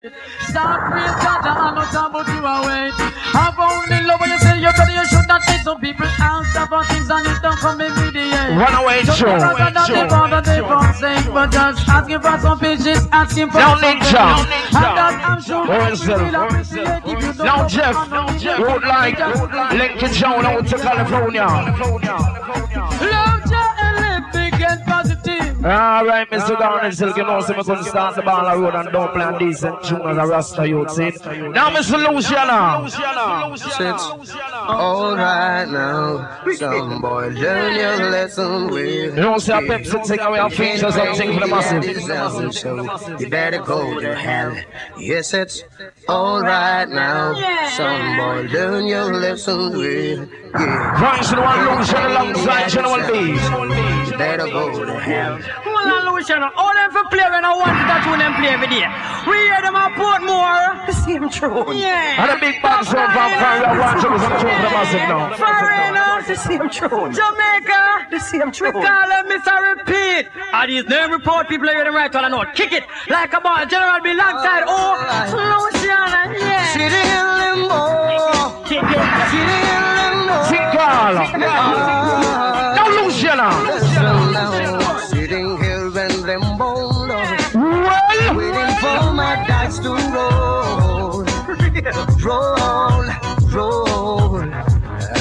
Stop real ganja, I'm not about you away. Have only love when you say you're ready, you should not take some people ask about things and it don't come every day. Runaway Just show. because I'm not the father, they won't say, but just asking for some patience, asking for some Ninja. patience. And that I'm sure you will appreciate if you don't Now Jeff, to road like Lincoln Jones out to California. All right, Mr. Garnett, still you know, so we couldn't start the ball road and don't play a decent tune as a Rasta youth, see? Now, Mr. Luciano. It's alright now. Some boy learn your lesson with. You don't see a Pepsi thing away and feature something for the massive. So you better go to hell. Yes, it's alright now. Some boy learn your lesson with. Yeah, Thanks to the one Luciano alongside General B. you better go to hell. Hold on, Lucian. All them for play when I want that tune them play every day. We hear them at Portmore. The same tune. Yeah. And a big band sound from Florida, one to some tune for the massive now. Foreigners, the same tune. Jamaica, the same tune. We call them Mr. Repeat. And these name report people hear them right on the note. Kick it like a ball. General be alongside. Oh, Luciano, yeah. City in limbo. Kick it. City in limbo. Tinkal. Now, Luciano. Listen now. Sitting here in limbo. Well, Waiting for my dice to roll. roll, roll.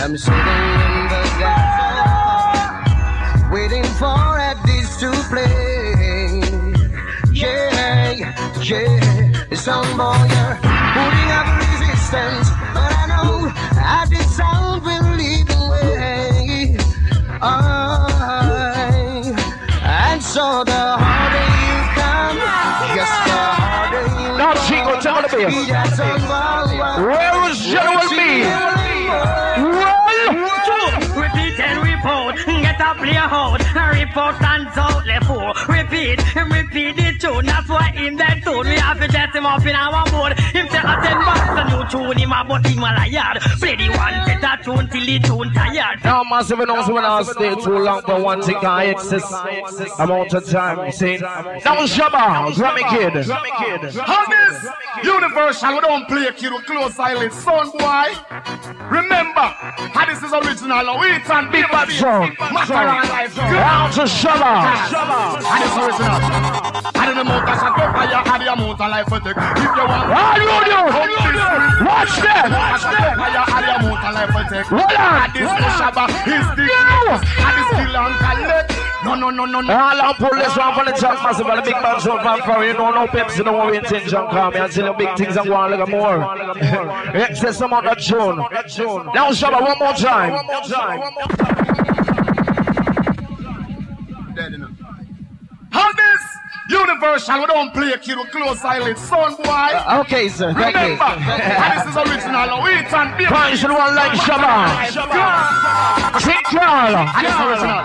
I'm sitting in the dark, waiting for a dice to play. Yeah, yeah. Some boy you're putting up resistance, so the harder you come, yes, the harder you now, Chico, tell the bass. Where is General B? Repeat and report, get a play out. Report and out left four. Repeat and repeat the tune. That's why in that tune we have to dress him up in our board. Him say a ten bucks a new tune him a but him a liar. Play the one a tune till the tune tired. now, massive announcement when I stay too long for one thing, I excess amount of time, see? Now, Shabba, Grammy Kid. How this universal we don't play kid with close silence, son boy. Remember, how this is original. We and Big bad song. Macaron life. Down to Shabba. And it's original. In the motor shot go fire, and the amount of life we take. If you want, All you do, watch them. motor shot go fire, and the amount life we take. Hold on. This no the No. this kill and. No, no, no, no, no. Ah, All I'm pull this one from the top massive and the big man show from far. You know, no Pepsi, no more intention. Come here and tell you big things and go on like more. Excess amount of. Now, Shabba, one more time. dead enough. How this universal we don't play a kid with close silence, son boy. Uh, okay, sir. Thank you. Remember, and this is original. now. We it and be Punch the one like Shabba. Tinkal. And it's original.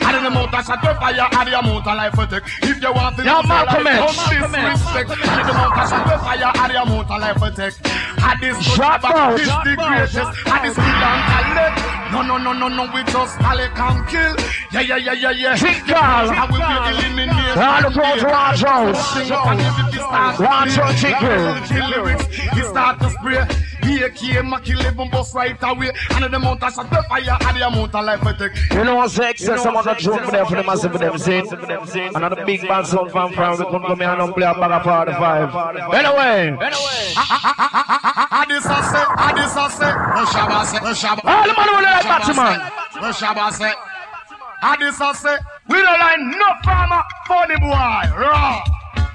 And in the motor shot go fire, and the amount of life we take. If you want to Now, lose your Malcolm life, X. come disrespect. And in the motor shot go fire, and the amount of life we take. And this no Shut shabba out. is the greatest. And this kill and collect. No, no, no, no, no, we just collect and kill. Yeah, yeah, yeah, yeah, yeah. Tinkal. And we will eliminate. All the girls watch out. Sing up and everything starts Watch to out, play. chicken. The he start to spray. He came, a kill even bust right away. And the amount of shot the fire, and the amount of life we take. You know what's the excess amount of tune for them for the massive for them, see? Another big band sound from from we come here and play a bag of 45. Anyway, Ah, this a say, ah, this a say. No shabba say, no shabba. all the man like Batman. No shabba say. Ah, this a say. We don't like no farmer, funny boy, raw.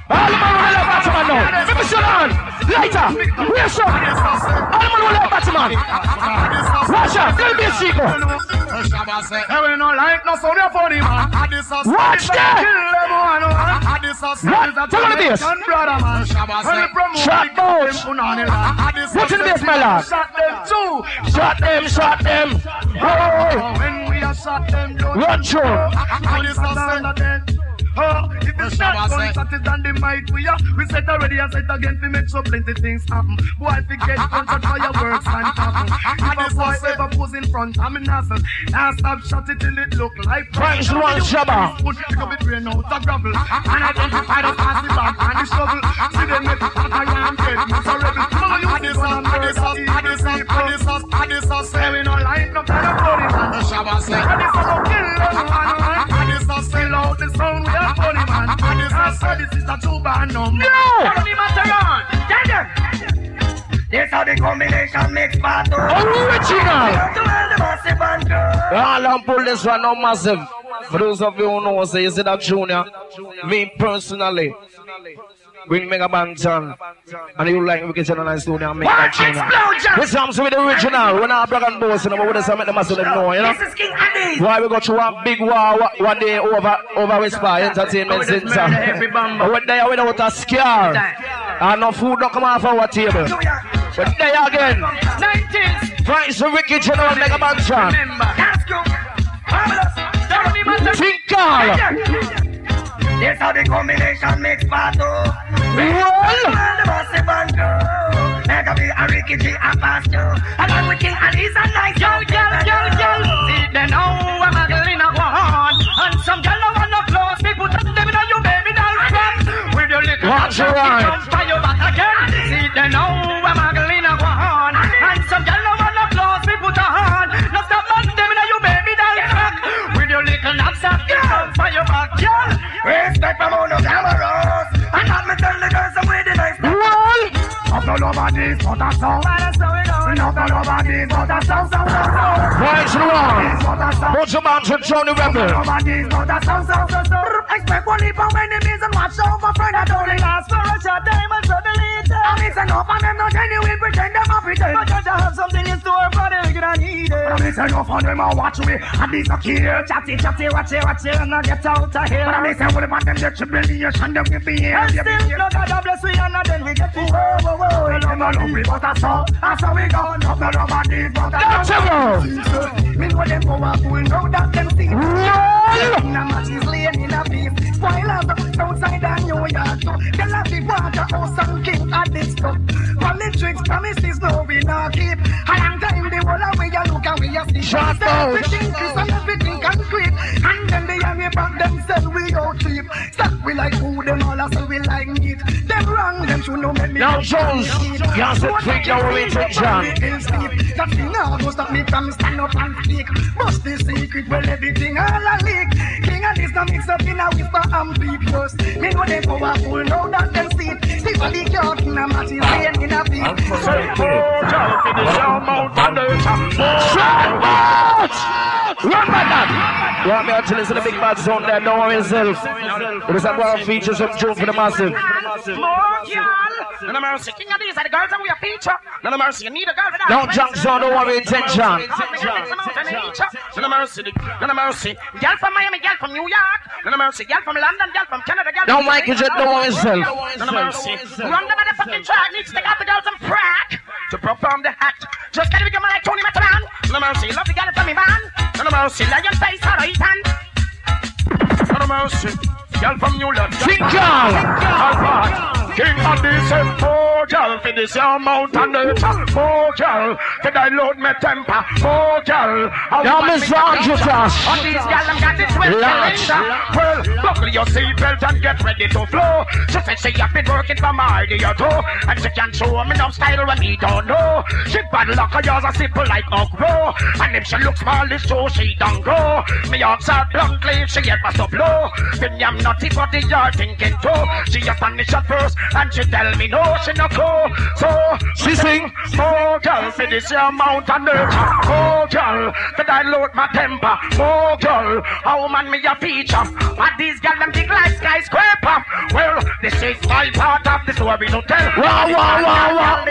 All the man who like Batman now. Let me shut on. Lighter. Where's some? This a say. All the man who like Batman. This a say. Watch out. Tell me a secret. No shabba say. Hey, we no like no sound of funny man. Watch that. Kill them one. This a say. What? Tell on the bass. Jamaican brother man. Shabba say. When we promote Shot the both. game, punani land. This a What's the bass, my lad? Shot them too. Shot them, shot them. Oh, When we are shot them down. run through. Ah. Oh, if it's not going to on the mic, we are. We set already and set again to make sure plenty things happen. Boy, if you get gunsshot fireworks and happen. If a boy ever pose in front of me nothing, now stop shot it till it look like. Thanks, one Shabba. Put up it rain out of gravel. And identify the pass the bag and the shovel. See them make it hot and get miserable. Follow you this up, this up, this up, this up, this up. Say we no line, no kind of body man. Shabba say. And this up, kill them. And this up, still out the sound, we are funny man. And is a. No! Tell them. This how the combination makes battle. Original! All the massive and girl. All pull this one out massive. For those of you who know, say, you see that junior? Me personally, bring Mega Banton. And you like we can channel and studio and make that tune. This comes with the original. We're not black and boss, you know, but we just make the massive know, you know? This is King Addies. Why we go through one big war one day over over Whisper Entertainment Center. bumper. We're there without a scare. And no food don't come off our table. We're there again. 90s. Price the wicked general Mega Banton. Remember. That's cool. This how the combination makes battle. Well, the massive and girl. Make a be a Ricky G and Pastor. Along with King and he's a nice yo, yo, yo, yo. See them now, I'm a girl in a one. And some girl no want no clothes. Me put them in a you baby doll front. With your little Watch your you eye. jump by your back again. See them now, I'm a girl in a one. And some girl no want no clothes. Me put a hand. No stop man them in a you baby doll. With your little knapsack, you jump by your back, girl. Respect from all Of no nobody's but a song. That's how it goes. Of no nobody's but a song, song, song, song. price the one. But a song. Bunch of Banton Johnny Rebel. Nobody's but a song, song, song, song. Expect one leap of enemies and watch for friend that only lasts for a short time and suddenly it's And it's enough and them not genuine, pretend them a pretend. But just to have something in store for the wicked and needy. But it's enough and them a watch me, and these are kill. Chatty, chatty, watch it, watch it, and I get out of here. But I listen with them and them get tribulation, them will be here. And still, no God bless we and then we get to Love but a we go. No but a That's it. Me know them powerful, know that them see. In a match is laying in a beef. Out outside of New York. too. Tell us the water house and king at this stuff. Politics promises no we not keep. A long time the whole of we a look and we a see. Shut up. Everything is everything concrete. And then they me back them sell we out cheap. Stop we like food them all a sell we like meat. Them wrong them should know make me. Now, Jones, you have to tweak your orientation. That thing now go stop me from stand up and speak. Bust the secret, well everything all a leak. King and this now mix up in a whisper and beep just. Me know they powerful, know that them see it. People the curtain, a match is laying in a beat. Run by want me to listen to the big bad sound there? Don't worry yourself. It is a one feature some tune for the massive. None of mercy. King Addies are the girls that we a feature. None of mercy. You need a girl for that. Now, Jackson, don't worry intention. None of mercy. None of mercy. Girl from Miami, girl from New York. None of mercy. Girl from London, girl from Canada, girl Mike, you just don't worry yourself. None of mercy. Run the motherfucking track. Needs to take out the girls and prac to perform the act. Just get it become like Tony Matterhorn. Of mercy. Love the girl from me, man. Of mercy. Lion face, alright, hand. None of mercy. Girl from New York. Tinker. King of the same four girl for this your mountain nature. Four girl for dilute me temper. Four girl. Now, Miss Andrew Tosh. On these gal, I'm got this well calendar. Well, buckle your seatbelt and get ready to flow. She said she have been working for my idea too. And she can show me enough style when he don't know. She bad luck, her yours are simple like okra. And if she looks small, it's so she don't grow. Me ask her bluntly if she ever stop low. Then I'm naughty the yard thinking too. She astonished at first and she tell me no, she no go. So, She sing. Oh, girl, for this your mountain nature. Oh, girl, for dilute my temper. Oh, girl, how man me a feature. But these girl them big like skyscraper. Well, this is my part of the story to tell. Wow, wow, wow, wow.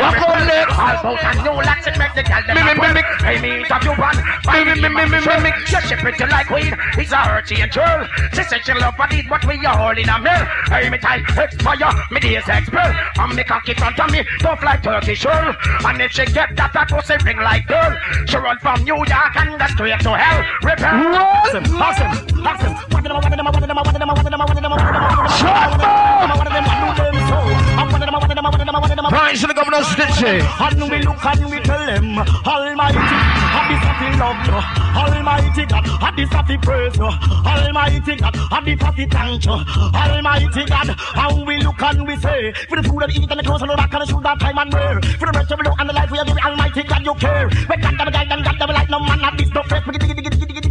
Walk on it. All about a new it make the girl them Mimic, mimic. Hey, me you run. Mimic, mimic, mimic, mimic. She you like weed. It's a hurty and girl. She said she love bodies, but we are all in a mill. Hey, me tie expire, me days expel. I'm me cocky front of me, tough like Turkish roll. And if she get that, that pussy ring like girl. She run from New York and go straight to hell. Repel. Awesome, awesome, awesome. What them, what them, what them, what them, what them, what them, what them, what them, Shut up! what them, what them, so. What them, what them, what them, what them, what them, Right to the governor Stitchy. And we look and we tell them, Almighty, have this of the love you. Almighty God, have this of the praise you. Almighty God, have this of the thank you. Almighty God, and we look and we say, for the food and eat and the clothes and the back and the shoes that time and wear. For the rest of the and the life we are giving, Almighty God, you care. When God damn guide and God damn like no man at this no. We diggy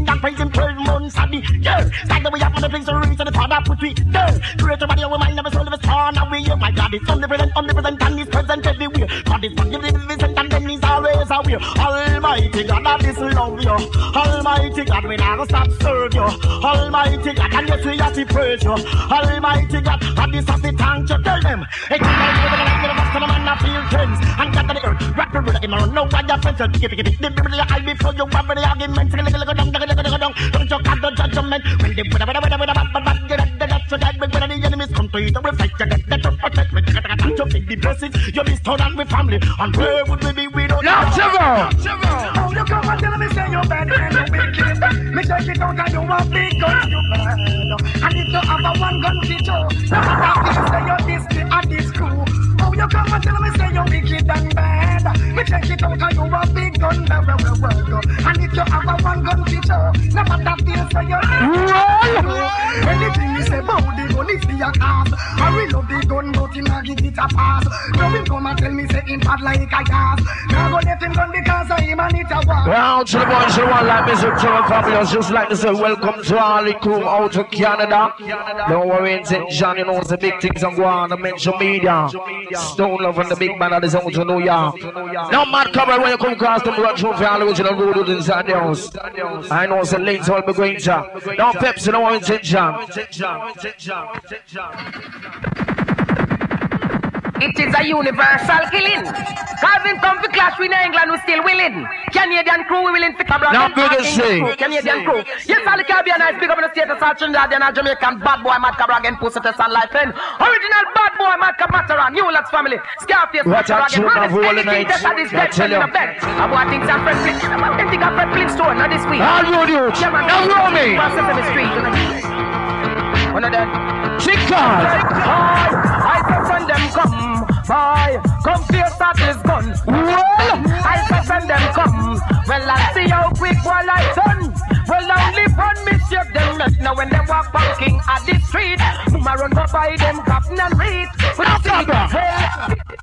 and praise him twelve months at the year. Like the way up on the place of reach and the father put we there. Create your body, our mind, never soul of a star. Now we here, my God, is omnipresent, omnipresent, and is present everywhere. God is magnificent and then he's always aware. Almighty God, that is love you. Almighty God, we never stop serve you. Almighty God, and yes, we have to praise you. Almighty God, and this have to thank you. Tell them, hey, come on, give it a light, give it a bust, and a man, I feel tense. And God to the earth, rap the rhythm, and no one your friends, give it, give it, give it, the eye before you have the argument, take a little, little, down, take a little, little, down. Don't you cut the judgment when they put a bit of a bit of a bad, bad, get it, that's so that when the enemies come to you, they will fight you, get that to protect the blessings, you miss out on with family, and where would we be without? Now, Trevor. Oh, you come and tell me say you bad and you wicked. Me check it out and you a big gun, you bad. And if you have a one gun fit you, no matter if you say you this and this crew. Oh, you come and tell me say you wicked and bad. Me check it out and you a big gun, blah, blah, blah, blah. And if you have a one gun you, no matter me Anything say the gun. I will love the gun, but give it a pass. Now come and tell me say like a go let him gun because of him and it a war. To the boys who want like Mr. Trevor Fabulous. Just like to say welcome to all the crew out of Canada. Don't worry, in eh, St. John, you know, the big things I'm mention media. Stone Love and the big man that is out to New York. Now, Matt Cabral, when you come across them, run through for all the original road inside the house. I know the links will be going to. Now, Pepsi, in St. John. It is a universal killing. Calvin come for clash with England, we still willing. Canadian crew, we willing to come Now, around. big as say. Canadian crew. Yes, all the Caribbean is big up in the state of South Trinidad and Jamaican bad boy, Mad Cobra again, Pussy Test and Life End. Original bad boy, Mad Cab Matara, New Lots family, Scarface, out, Matara again. tune Run of this, all the anything nights. that is I dead, tell send in you. a bed. I want things and Fred Flint. I'm think of Fred Flintstone, not this week. Youth. Yeah, man. Now, roll me. Cross Sesame Street. One of them. Chicken. I them come, boy. Come face at this gun. Well, I said send them come. Well, I see how quick while I done. Well, only one shake them neck. Now when they walk parking at the street, Mama run go by them captain and read. But I see, well,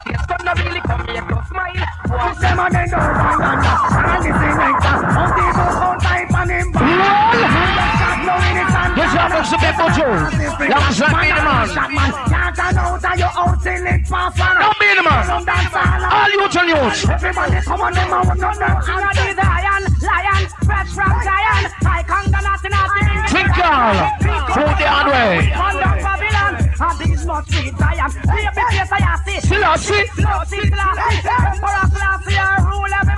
it's gonna really come here to smile. Watch them and they know why and and this is like that. On the boat, on type and him. This happens to people too. Alongside me, the man. Can't turn out of your out till it pass on. Don't be the man. All All youth and. Everybody come on them out, no, no. I'm a lion, lion, fresh from Zion. I conquer nothing, nothing. Twinkle. Through the hard way. And these must be Zion. Baby, face I see. Still I see. See, classy. Emperor classy, I rule.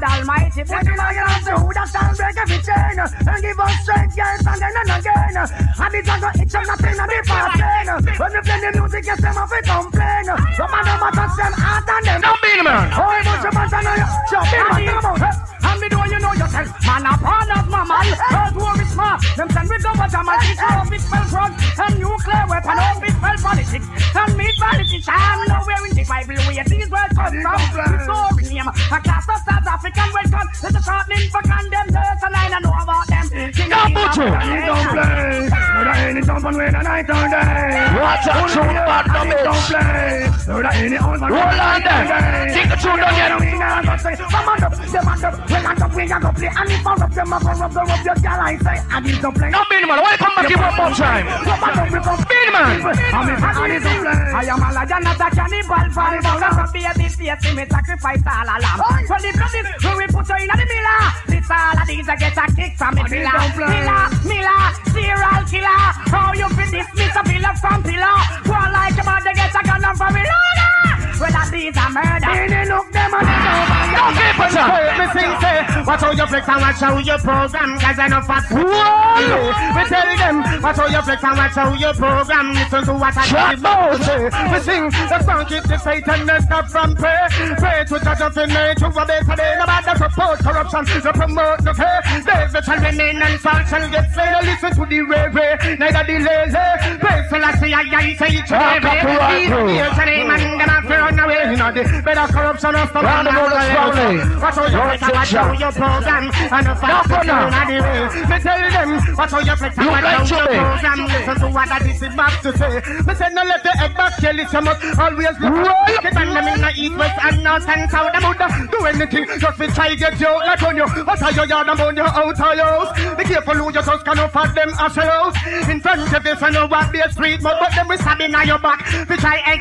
God Almighty. What the man has to who that shall break every chain and give us strength, yes, then and again. And it's a itch and nothing and the passing. When we play the music, yes, them have to complain. Of them are touch them heart and them. Don't be the man. Oh, bunch of know you. Jump in, man, come on. And me do you know yourself, man a part of my man. Earth war is smart. Them send we go but I'm a how big spell front and nuclear weapon, how big spell politics and meat politics. I'm nowhere in the Bible where these words come from. Historic name, a class of South African welcome. There's a shortening for condemn dirt and I don't know about them. King Now, King Butcher. of- He don't play. There ain't jumping with a night or day. Watch out, tune bad no He don't bitch. play. There ain't on one Roll on there. Take the tune down yet. We not gonna say, come on up, them on up, we got up, we got play, and if I rub them up, I rub them up, your girl, I say, I need to play. Don't be the man. Why you come back here one more time? Come on up, we come Be the man. I'm in, I need to play. I am a lion, not a cannibal. Fall down and be a this face, me sacrifice all a lamb. Well, the blood is when we put her in the miller. This all of these I get a kick from me pillar. Miller, Miller, serial killer. How you fit this, Mr. Pillar from pillar? Go like a man, they get a gun from me loader. Well, that these a murder. They look them and they don't Okay, put on. Me sing say, watch how you flex and watch how you program. I know fat. We tell them, watch how you flex and watch how you program. Listen to what I you. We sing, the song keep the Satan and stop from pray. Pray to judge of the night, to a better day. No matter support corruption, to promote the fair. Those that shall remain and fall shall get fair. Listen to the ray ray, neither the lazy. Praise the last say, I say each and every. copyright These rule. years and them them have to run away. You know the better corruption of the the slowly. Watch how you flex and watch. How you program. And the that you're now. not the way. Me tell them, watch how you flex and like how you Chile? program. Listen to what I this is back to say. Me say no let the egg back kill it. You must always look at them in the east, west, and north and south. Them would do anything just to try get you like on you. What are your yard and bone you out of your? Be careful who you just can afford them as house. In front of you, so no what be a street, but but them we stab in your back. We try a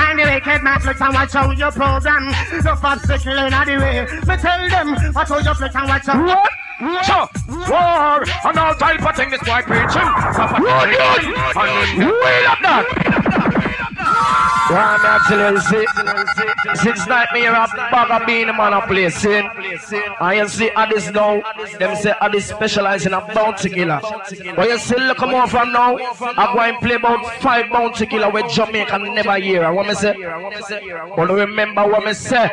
find the wicked man flex and watch how your program. No fast sickle in the way. Me tell them watch how you flex and watch how. What? So, war and all type of thing this boy preaching. Papa preaching. And then Wait up that. Actually see Six night me here a bag of bean man a play sin And you see this now. Them say this specialize in a bounty killer. But you see look come on from now. I go and play about five bounty killer with Jamaica never hear what me say. But remember what me say.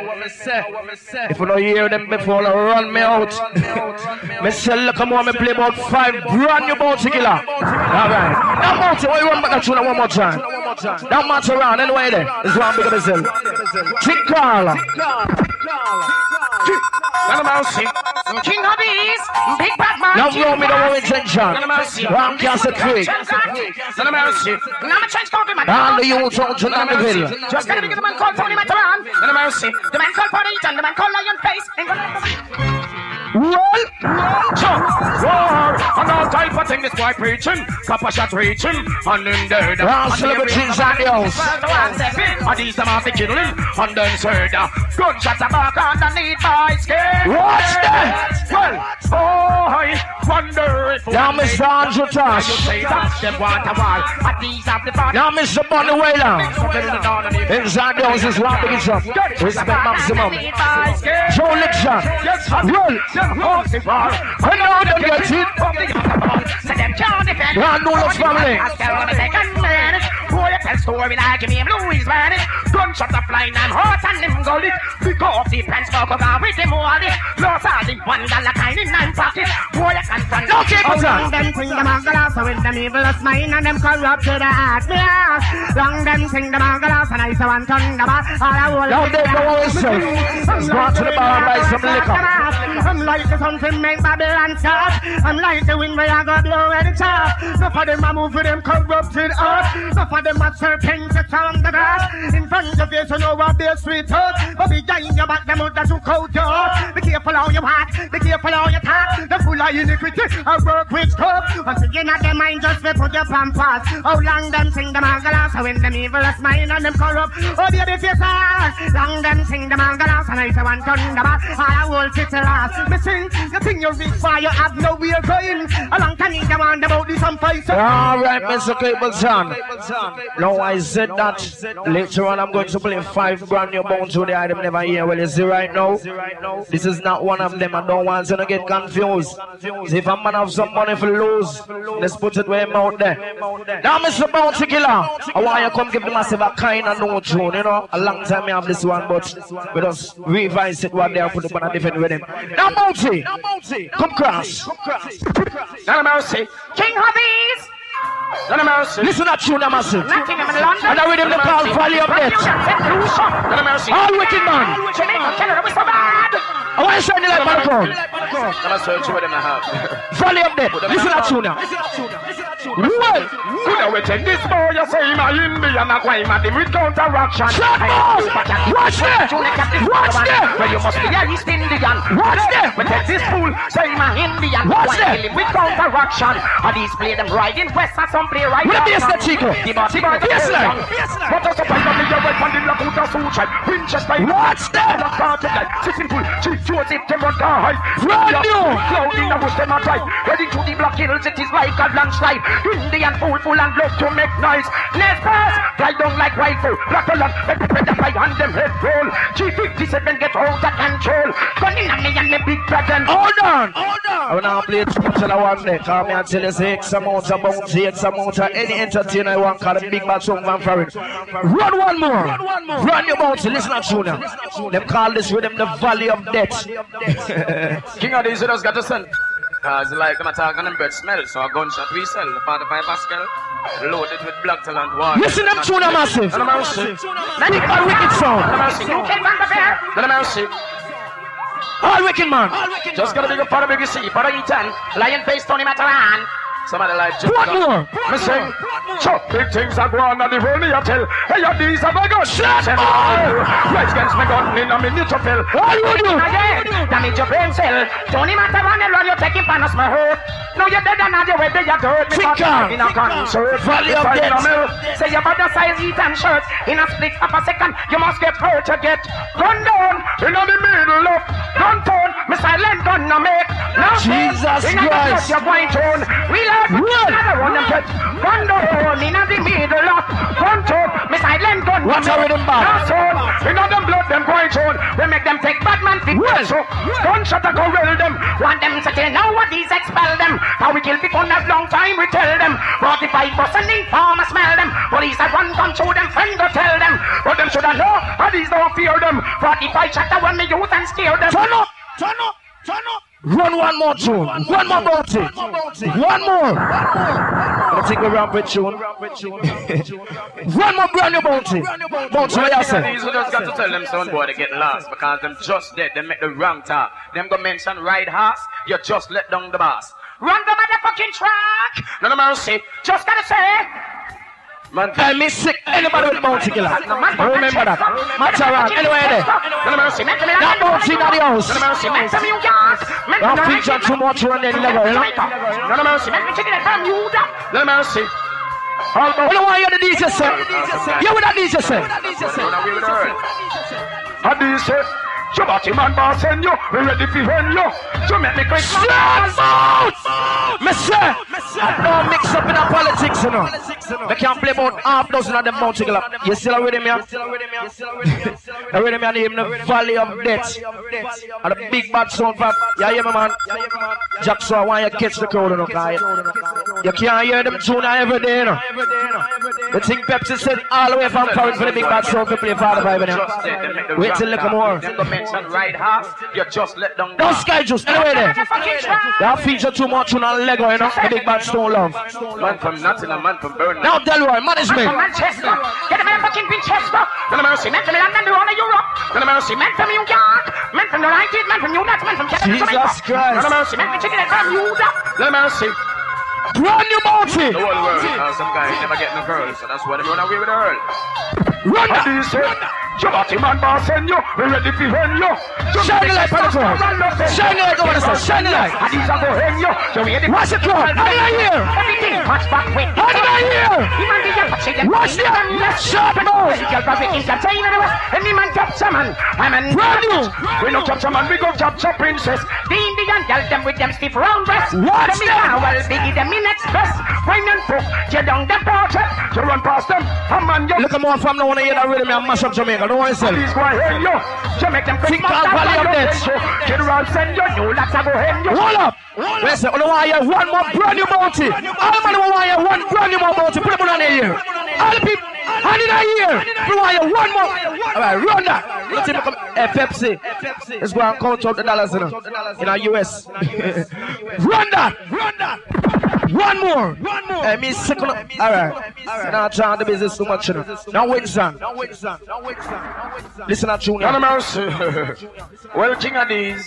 If you don't hear them before run me out. Me say look come on me play about five brand new bounty killer. Alright Now bounty why you run back that tune one more time That match around anyway there This one big of myself Tick Carla None of mercy. King of bees, big bad man. Now blow me the one intention Ram Castle Creek None of. Now my trench coat, man. And the youth out to Namitville Just gotta be the man called Tony Matterhorn. None of. The man called Bonnie Eaton. The man called Lion Face. Ain't gonna- Well and all type of thing this boy preaching. Papa shot reaching. And then there. Round celebrities the house And these them have the killing. And then third. Gunshots are back underneath my skin. Watch that Well, oh, I wonder if Now Mr. Andrew Tosh. And. Now Mr. Bunny Wailer Inside house is one big shop Respect maximum Joe Liction Roll I know them get it Round Nulos family Tell story like me and Louis. Gunshots are flying and hot and them go lit. Pick off the pants, smoke over with them wallet. Lost all the one dollar kind in nine pockets. Boy, I can't front. No, keep. Long them sing them all with them evilest mind and them corrupted heart. Long them sing them all and I say one ton the bar. All I go Let's go to the bar and buy some liquor like the something make Babylon stop. I'm like the wind where I go blow at the top. Enough of them I move with them corrupted heart. Enough of them are serpents that on the grass. In front of you, so know what their sweet thought. But behind your back, them that you cold your. Be careful how you walk, be careful how you talk. The full of iniquity, I work with scope. Once again, at their mind, just to put your pampas. How long them sing them angalas, so when them evilest mind and them corrupt. Oh, baby, face ah. Long them sing them angalas, and I say one ton the bar. I will sit the last. Me you think you're rich fire, you have nowhere going. A long time you want about this some fight. Alright Mr. Capleton Now I said that Later on I'm going to play five brand new bones with the item never hear Well you see right now This is not one of them I don't want you to get confused See, If a man have some money for lose Let's put it where him out there Now Mr. Bounty Killer I want you to come give the massive a kind of no tune You know a long time I have this one but We just revise it one day and put it on a different rhythm Now Come cross. None of mercy. King Addies, None of mercy. Listen to tune now massive Nottingham in London. And I rhythm the call Valley of Death None of mercy. All wicked man. Jamaica, Canada, we so bad. I want to shine the light on the crowd. Of search with them in the. Valley of Death. Listen to tune now. Well, Could this boy, you say my Indian, a guy, man, him with counteraction. shut up! Watch there! Watch there! Well, you must be a East Indian. Watch there! Take this fool, say my Indian. Watch there! kill him with counteraction. And these play them right in West, and some play right With the bass from- there, Chico. The boy, the Bass line. What a me, you went on the look out of suit right. Winchester. What's that? Black party like sitting full. Chief Joseph them run high. Brand new. Cloud in the bush them a drive. Heading to the black hills it is like a landslide. Indian fool full and love to make noise. Next pass. Fly down like rifle. Black along. Let the better fly and them head roll. G57 get out of control. Gunning at me and me big brethren. Hold on. Hold on. I wanna play tunes and I want to come and tell you say X amount of bounty, X amount of any entertainer I want call the big bad song van Farrin. Run one more. Run one more. Run your bounty. Listen to tune. Them call this rhythm the valley of death. King Addies just got to send. Cause like them attack on them bird smell, so a gunshot we sell. The 45 Pascal, loaded with black talent water. Listen them tune now, massive. None of mercy. Let it a wicked sound. None of mercy. None of mercy. All wicked man. Just gotta big up for the BBC, for the Eton, Lion Face, Tony Matterhorn. Somebody like Jim. What more? Me sing. So big things are going on the world me a tell. Hey, you these are my gun. Shut up. Rise against me gun in a minute to fill. All you do. Again, damage your brain cell. Tony Matterhorn and you take it panos my hurt. No, you're dead and now you're where you dirt. Me Think caught on. in a concert. Valley of If I in a death. Say your body size eat and shirt. In a split of a second, you must get hurt to get gun down. In the middle of Gun tone, me silent gun no make. No Jesus in a Christ. your point tone. Run. another one them down What's rhythm band? No sound. In a them blood them going on. We make them take bad man fit. Well. So gunshot a go roll them. Want them to tell now what these expel them. How we kill people that long time we tell them. 45 percent informer smell them. Police that run gun show them friend go tell them. But them shoulda know. How these don't fear them. 45 shot a one me youth and scare them. Turn up. Turn up. Turn up. Run one more tune. One more bounty. One more. I think we ramp with tune. One more brand new bounty. Bounty, what you say? These who just got to tell them son boy they get lost because them just dead, they make the wrong talk. Them go mention ride horse, you just let down the boss. Run the motherfucking track. None of mercy. Just gotta say. Man, I miss sick anybody with bounty killer. Remember that. Match around anywhere there. None of mercy. Make them in That bounty in the house. None of mercy. Make them in gas. Don't feature too much run then level, you know? Of mercy. Make me chicken and from you none of mercy. You you're the DJ say? You with that DJ say? Run away with the earth. A DC. So body man boss send you. We ready for when you. So make me quick. Shut out! Monsieur, I don't mix up in our politics, you know. They can't play about half dozen of them bounty killer. You still with him, yeah? You with him, yeah? Name the Valley of Death. And the big bad sound pop. Yeah, yeah, man. Jackson, I want you to catch the crowd, you know, guy. You can't hear them tune every day, you know. The thing Pepsi said all the way from Paris for the big bad sound to play for the vibe, you Just dead, they make the know. Wait till look talk. more. Them go mention ride you just let down the Don't boss. sky anyway there. Y'all feature too much on the Lego, you know. The big bad stone love. Man from Nottingham, man from Burnham. Now, Delroy, management. From Manchester. Get them in fucking Winchester. Of mercy. Men from London to all of Europe. None of mercy. Men from New York. Men from the United. Men from New York. Men from Canada. Jesus. Christ. Of mercy. Men from chicken and from Utah. None of mercy. Brand new bounty. The whole world. Uh, some guy never get no girls, so that's why they run away with the world. Run that. DC. So body man boss send you. We ready for when you. Shine make the me light, Shine the light over the side. Shine the light. And these are go when you. So we ready. What's it called? How did I hear? Everything match back with. How did I hear? Even the young chicken. Watch the left sharp mouth. Girl. Any man capture man. I'm an Brand new. We no capture man. We go capture princess. The Indian girl them with them stiff round breasts. Watch them. Well, biggie them express. Wine and poke. You down the portrait. You run past them. A man you. Look at more from now on hear that rhythm and mash up Jamaica. Don't want to sell. These go you. You make them. Think about Valley of Death. Kid send you. You lots a go hen you. Hold up. Listen, I want to hear one more brand new bounty. All the man want to hear one brand new more bounty. Put them on the ear. All the people. How did I hear? We want one more. All right, run that. Let's see if we come. Eh, Let's go and count out the dollars you know, in our US. run that. Run that. One more. One more. Hey, me second. All right. Now trying the business too much. You know. Now wait, son. Listen to Junior. None of mercy. well, king of these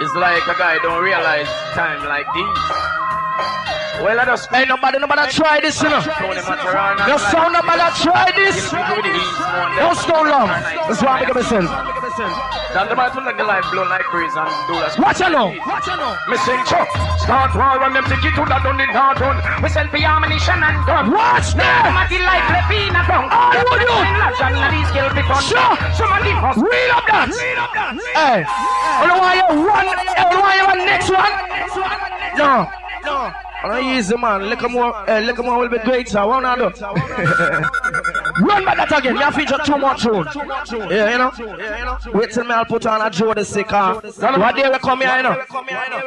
is like a guy don't realize time like these. Well, let us Hey, nobody, nobody try this, you know. No sound nobody try this. Kill people with the ease, more than Don't Stone Love. That's why I'm making myself. Then the man to let the life blow like breeze and do that. Watch out now. Me sing chop, start war and them take it to the done it not done. We sell for ammunition and gun. Watch there. Somebody like Lepina gun. All would you? Some of these kill be fun. Sure. Somebody must. Read up that. Hey. I don't want you one. I don't want you one next one. No. No. I easy man. Look more. Uh, look more will be great. I do? Run back that again. You feature too much tune. Yeah, you know. Wait till me I'll put on a Joe the sick car. What day we come here, you know?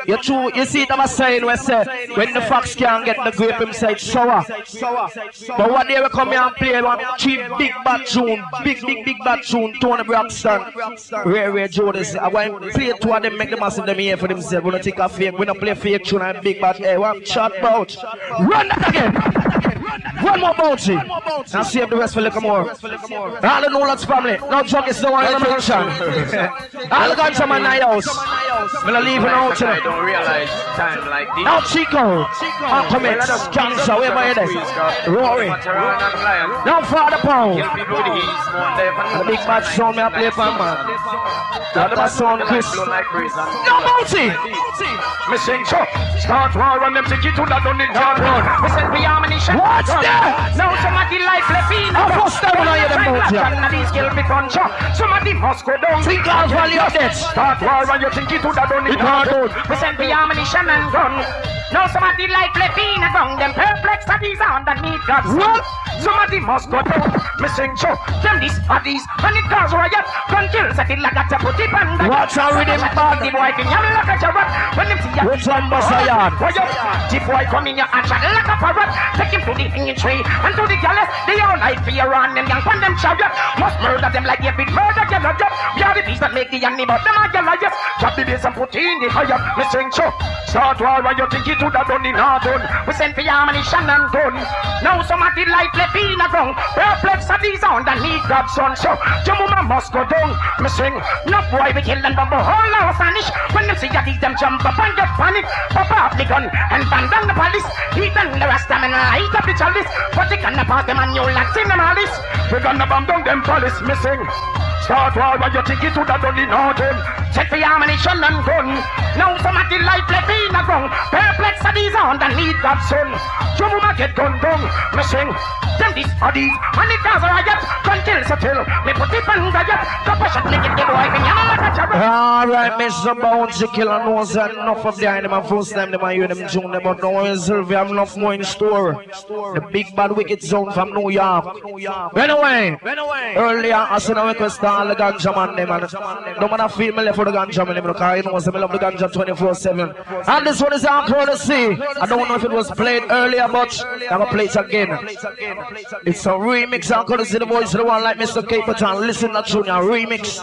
You true. You see it I'm saying we say when the fox can't get the grape himself sour. But what day we come here and play one cheap big bad tune, big big big bad tune, Tony Braxton, Rare Rare sick. I want to play two of them, make the massive them here for themselves. We don't take a fake. We don't play fake tune and big bad. Hey, what chat about? Run that again. One more bounty. Now save the rest for little more. All the Nolan's family. No junkies, no one in the mansion. All the guns are in my house. We're not leaving out I today. don't realize time like this. Now Chico, Uncle Mix, Cancer, wherever it is. Rory. Now Father Pound. Kill people with ease, one day for The big bad sound me I play for man. The other sound Chris. blow like breeze and No bounty. Me sing chop, start war and them take it to the done it not done. We for ammunition. Watch that. Now somebody like How gun. first time when I hear them bounty? Some of these kill be fun. Somebody must go down. Think I'll value of that. Start war and you think it to the done it not done. We send the ammunition and gun. Now somebody like Lepina gun. Them perplexities underneath God's What? Somebody must go down. Missing chop. Them these bodies. And it cause riot. Gun kills at it like a put it under. Watch out with him, bad. The boy can yell like a carrot. When them see ya. Which one must I you? The boy come in your and shot like a parrot. Take him to the tree. And to the gallows. They all like fear on them young. Them chariot. Must murder them like David murder yellow jet. We are the beast that make the. But them are yellow yes. Drop the base and put in the fire. Missing chop. Start war and you think it to the done in not done. We send for ammunition and gun. Now somebody like Lepina gun. Perplex of these underneath God's son. So your must go down. Missing. No boy we kill and bumble whole house vanish. When them see ya these them jump up and get panic. Pop up the gun and bang down the police. Heat and the rest them and light up the chalice. But they gonna pass them and you like in them alice. We gonna bomb down them police missing. Start war when you think it to the done in autumn. Set the ammunition and gun. Now somebody like Lepina gun. Perplex of these underneath God's son. Your mama get gun down. Missing. Them these bodies and it does a riot. Gun kills a till. Me put it on riot. Compassion make it the boy. Me yell like a cherub. Alright, Mr. Bounty Killer knows that enough of behind them and first time them I hear them tune them, but now himself we have enough more in store. The big bad wicked zone from New York. Anyway, earlier I said I request all the ganja man them and no man feel me left for the ganja man the ganja 24-7. And this one is our courtesy. I don't know if it was played earlier, but I'm gonna play it again. It's a remix. I'm gonna see the voice of the one like Mr. Capleton. Listen to Junior remix.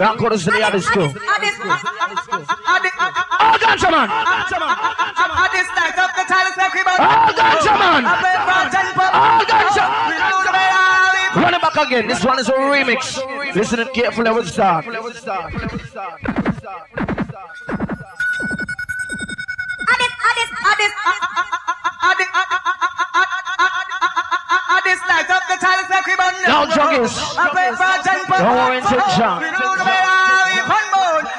I'm see the other school. Oh, ganja man! Oh, ganja man! Oh, ganja! Run it back again. This one is a remix. Listen carefully. We'll start. Now, juggies. No intention.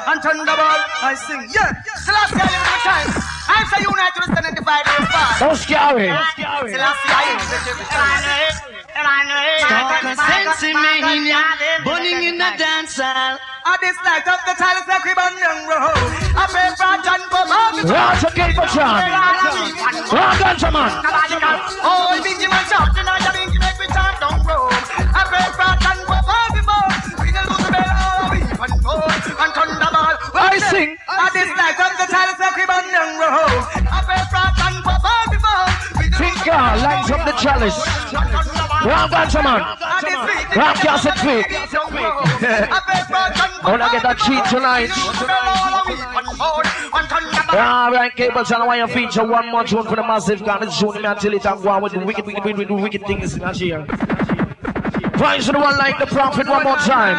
And thunderbolt, I sing, yeah. Selassie, I live time. I'm so united to stand in the fight of the Don't scary. Selassie, I live Burning in the dance hall. I dislike of the tiles like we burn young road. I pray for John for Bobby. Watch a Capleton. Oh, ganja man! Oh, Bingy man shout, you know, you Bingy make me chant down road. I pray for John for Bobby Boy. We can lose the bell, oh, we can go. And thunderball. I sing. I dislike of the tiles like we burn young road. I pray God lines up the chalice. One ganja man. One cassette feet. I wanna get that cheat tonight. Alright, Cables, and you feature one more tune for the massive of tune. Me until and go on with the wicked, wicked, wicked, wicked, things in here. Rise to the one like the prophet one more time.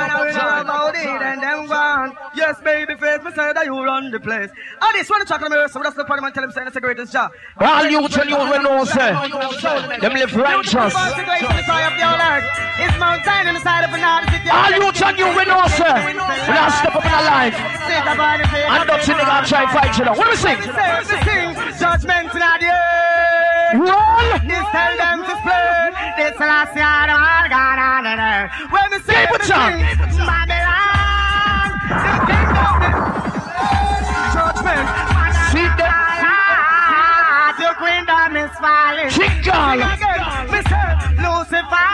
Yes, baby face, me say that you run the place. I just want to talk to me, so that's the part man tell him saying it's the greatest job. All you tell you we know, say. Them live righteous. It's Mount Zion in the side of another city. All you tell you we know, sir. We not step up in our life. And don't see nigga try fight you know. What do we sing? Sing judgment in the air. Roll. This tell them to split. This last year, all God on the earth. When we say Keep it the on. king, Babylon, the kingdom, judgment. See them. Your kingdom is falling. Jingle. Mr. Lucifer,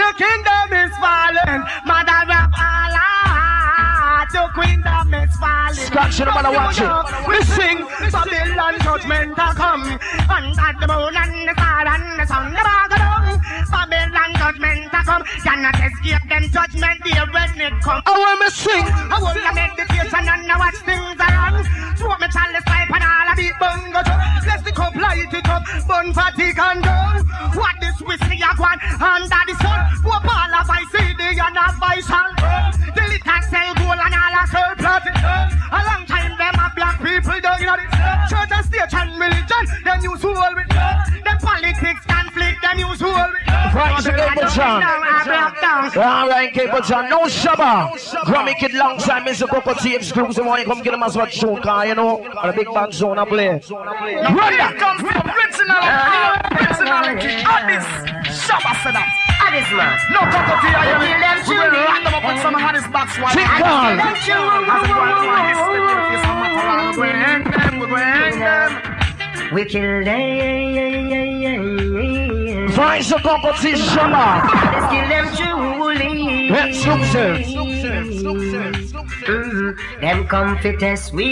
your kingdom is falling. Mother of Allah, your kingdom is falling. Scratch it, man, watch it. We sing Babylon judgment a come. Under the moon and the star and the sun the bagadong Babylon judgment a come. Cannot escape them judgment day when it come. I want me sing. I want to meditation and I watch things around. Smoke me chalice pipe and all a beat bungo Let's the cup light it up. Bun fatigue and down What this whiskey a gone under the sun Poor Paul a buy CD and a buy The sell gold and all a sell platinum A long time them a black people down in the church. And state and religion. Them use who all politics conflict them use who all with Right, so Capleton. I broke down All right, Capleton. No Shabba. Grammy Kid long time. Mr. Coco Tea exclusive. When you come get him as what show car, you know. And a big band zone I play. Run that. Come from original, originality. Addis, Shabba said that. Addis man. No Coco Tea, I am We will lock them up with some Addis box. As it was for it's a matter of we're hang them, we're hang them. We kill them. Rise the competition, Shabba. Let's kill them truly. Exclusive. Mhm. Them come fit test we.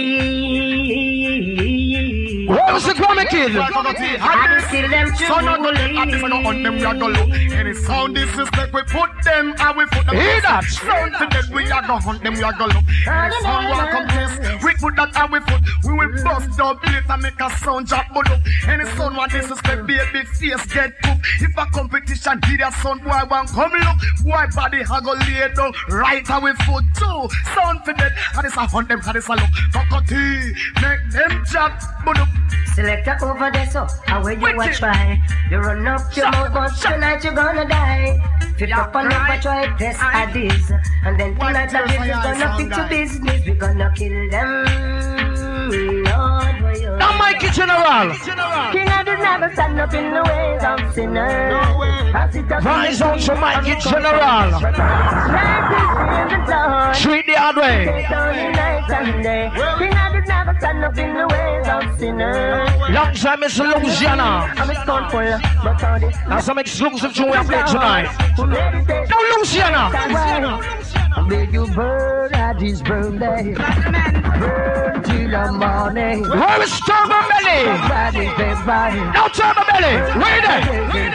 Where's the Grammy Kid? Coco Tea, Let's kill them So not go let Addies and on them we are go look. Any sound disrespect we put them, and we put them. Hear that? Sound to them we are go hunt them, we are go look. Any sound wanna come test, we put that and we put. We will bust up plate and make a sound drop but look. Any sound want disrespect, baby face get cooked. If a competition hear that sound, boy want come look. Boy body ha go lay down right and we foot too. Sound for that, and it's a hunt them, and it's a look. Coco Tea, make them chat but look. Selector over there, so how will you a Wicked. try? You run up your mouth, but tonight you're gonna die. Fit Yeah, up and right. never try test Right. at this. And then tonight like this is gonna fix your business. We're gonna kill them. Lord, for you. Now Mikey General. King of the never stand up in the ways of sinners. No way. As it does Rise on to Mikey General. Lord. Treat the hard way. Take on the night and day. King of the never stand up in the ways of sinners. Long time is Luciano. I'm a scornful, but all this That's some exclusive tune we are playing tonight. Who meditate Now Luciano. May you burn at this burn day. Burn till the morning. Where is Turbo Belly? Now Turbo Belly. Where there?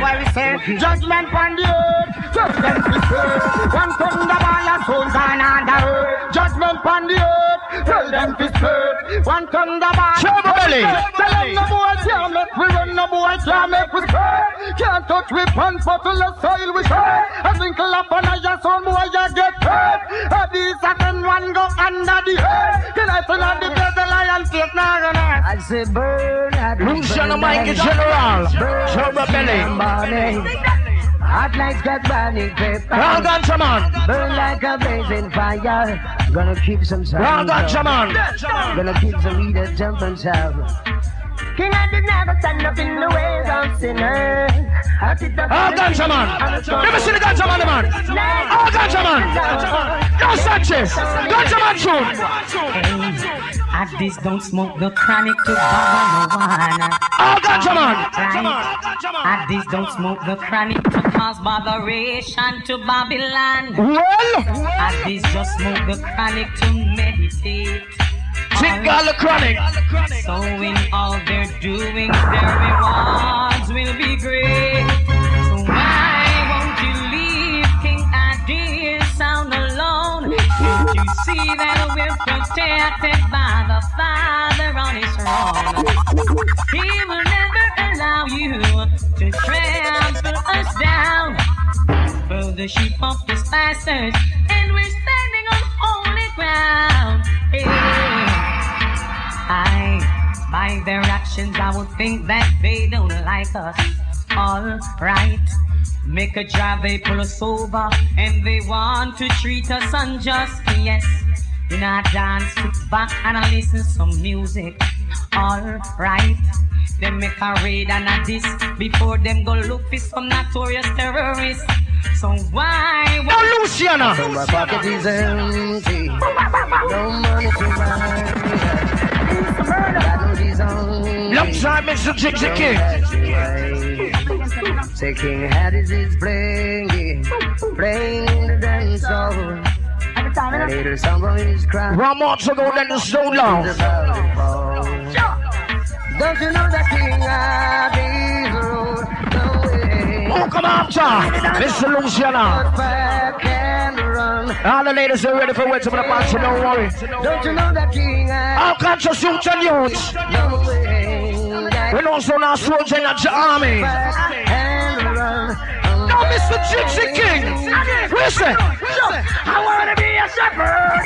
Why we say judgment on the earth, judgment is earth. One thunderball and souls on the earth. Judgment on the earth, tell them to serve. One thunderball. Turbo Belly. Tell them no boy can't make we run, no boy can't make we stay. Can't touch weapons, but to the soil we stay. A twinkle up on a son, boy you get hurt. A second one go under the earth. Tonight tonight the bed, the lion face now gonna. I say burn Luciano burn Mikey. General. Till the Belly. Hot lights got burning paper. Wrong ganja man. Burn like a blazing fire. Gonna keep some sound. ganja man. Gonna keep some leaders jumping shout. King of the never stand up in the ways of sinners. As it does Oh, ganja man. Never see the ganja man, man. Oh, ganja man. Yo, Sanchez. Ganja man tune. At this don't smoke the chronic to no one. Oh, ganja man. At this don't smoke the chronic to cause botheration to Babylon. Well, At this just smoke the chronic to meditate. Think all the chronic. So in all they're doing, their rewards will be great. So why won't you leave King Addies sound alone? Can't you see that we're protected by the Father on his throne? He will never allow you to trample us down. the sheep of his pastors, and we're standing on holy ground. Hey. I, by their actions, I would think that they don't like us. All right. Make a drive, they pull us over, and they want to treat us unjust. Yes, in our dance, sit back and I listen some music. All right. Them make a raid and a diss before them go look for some notorious terrorists. So why? Now, Luciano. So my pocket is empty. No money to buy. Got no design. Long time, Mr. Jigsy King. Say King Addies is playing, playing the dance hall. A little somebody's crying. One more to go, then it's so long. About to fall. Don't you know that King Addies road? No way. Oh, come on, John. Mr. Luciano. But back and run. All the ladies are ready for wait for the punch, don't worry. Don't you know that King of Addies All conscious youth and youth. no way? We know so now soldier in the army. And run. Now, Mr. Jigsy King. Listen. I wanna be a shepherd.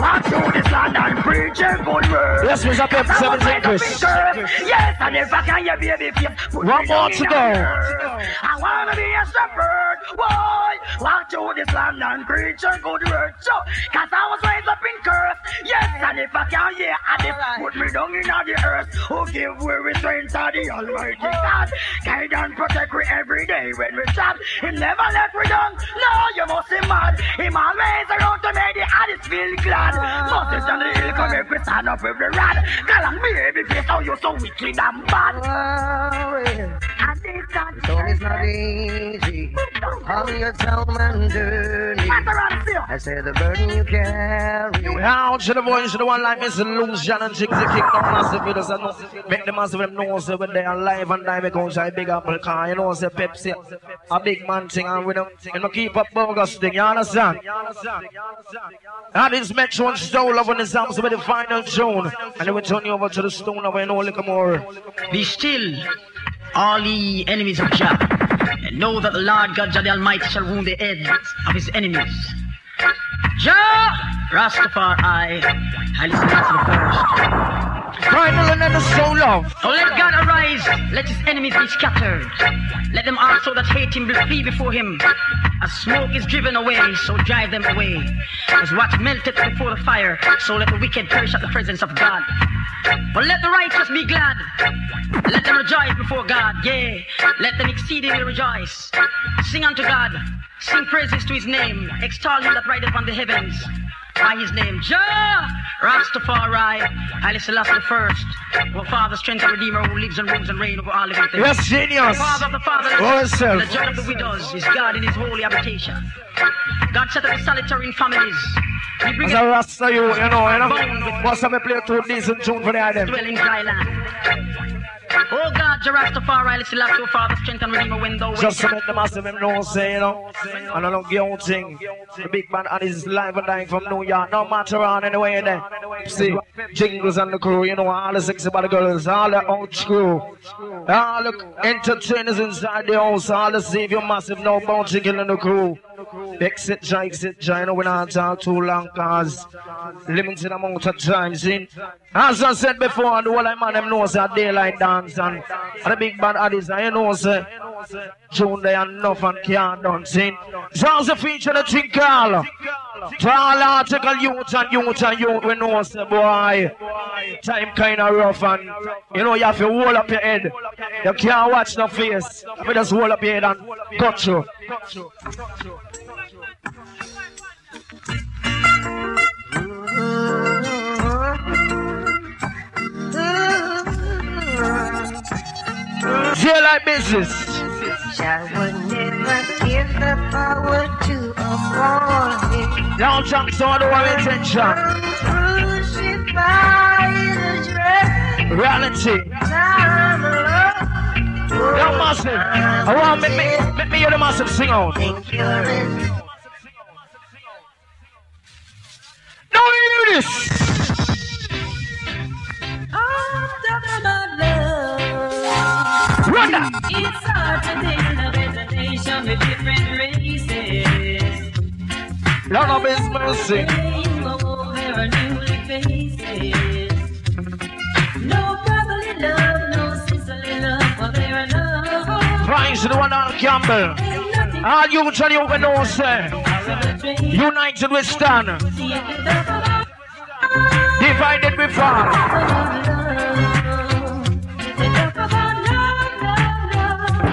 Walk through this land and preach a good word. Yes, Mr. Pep, I was 17 Chris. Yes, and if I can, you baby put One me more to go. I wanna be a shepherd. Boy, walk through this land and preach a good word. So, cause I was raised up in curse. Yes, and if I can, yeah, and if put me down in the earth. Who give we restraint to the Almighty God? Guide and protect we every day when we stop. He never let we down. No, you must be mad. Him always around to make the others feel glad. Moses on the hill come every stand up with the rod. Call on baby face, how you so wicked and bad. Worry. And this God So it's not easy on your town and journey. Matter of fear. I say the burden you carry. Now to the voice of the one like Mr. Luciano and Jigsy King. No massive videos and make the massive them know so when they are live and die because I big apple car. You know, say Pepsi, a big man thing and we don't, and we keep up bogus thing. You understand? And this Metro Love on the Zams with the final tune. And we turn you over to the Stone Love and know a more. Be still, all ye enemies of Jah, and know that the Lord God Jah the Almighty shall wound the heads of his enemies. Jah, Rastafari, I listen to the first. Final and then the Stone Love. Oh, let God arise, let his enemies be scattered. Let them also that hate him flee before him. As smoke is driven away, so drive them away. As wax melteth before the fire, so let the wicked perish at the presence of God. But let the righteous be glad. Let them rejoice before God. Yea, let them exceedingly rejoice. Sing unto God. Sing praises to his name. Extol him that rideth upon the heavens. By his name, Jah, Rastafari, Haile Selassie the first, our Father, strength and Redeemer, who lives and rules and reigns over all living things. Yes, genius. Father of the fatherless, yourself. the judge of the widows, is God in his holy habitation. God set up his solitary in families. He As a Rasta you, you know, you know. What's up, me play two decent tune for the item. dwell in dry land. Oh God, Rastafari, Haile Selassie, your Father, strength and Redeemer, when thou Just to make the massive them know, say, you know. And I don't on thing. The big man and his live and dying from New York. No matter on anyway in there. See, Jingles and the crew, you know, all the sexy body girls, all the old crew. All the entertainers inside the house, all the Savior massive, no bounty killing the crew. Exit, exit, joy, you know, we not talk too long, cause limited amount of time, see. As I said before, and whole of man them knows that daylight dance and, and the big artists, and you know, say, June they enough and can't done, see. Sounds a feature the thing call. Tall article youth and youth and youth, we know, say, boy, time kinda rough and, you know, you have to hold up your head. You can't watch no face. You just hold up your head and cut through. Jail like business. Shall would never give the power to a. Down jumps all the way attention. Crucified the dread Reality. Now massive. I want make me make me hear the massive sing out. Think you're in No you do this. About love. It's hard to think of with different races. Lord of His mercy. No brotherly love, no sisterly love, for are none. Praise the one on Campbell. All you and you know, sir. United we stand. Divided we fall.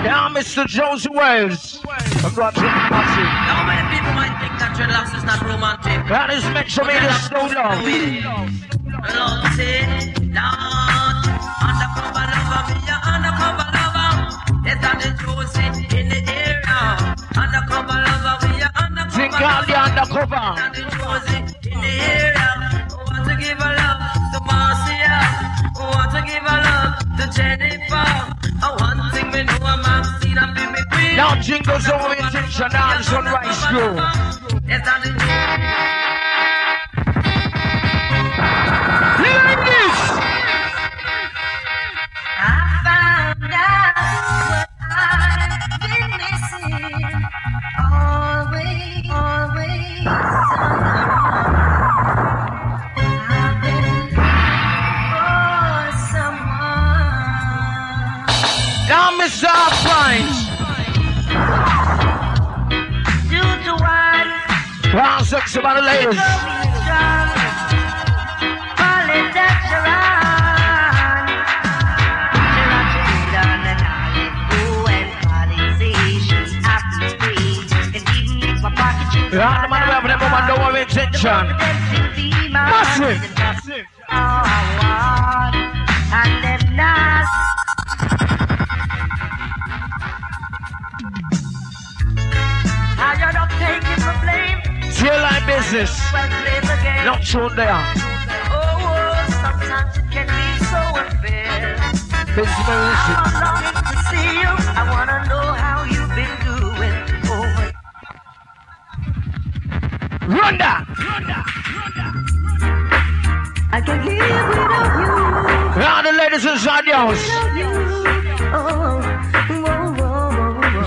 Now, Mr. Josey Wales. Congratulations. Now many people might think that dreadlocks is not romantic. That is meant to be the slow love. Lord, say, Lord, jingles over intention on Sunrise Crew. Tail line business. Well, play the game. Not shown there. Oh, sometimes it can be so unfair. Business. Whoa.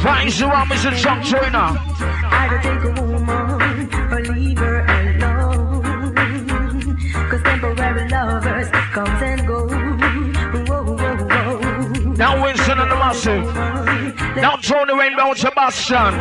Find you want Mr. Chuck Joyner. I don't take a woman or leave her alone. Cause temporary lovers comes and go. Whoa, whoa, whoa. Now Winston and the Massive. Now Tony Rainbow Sebastian.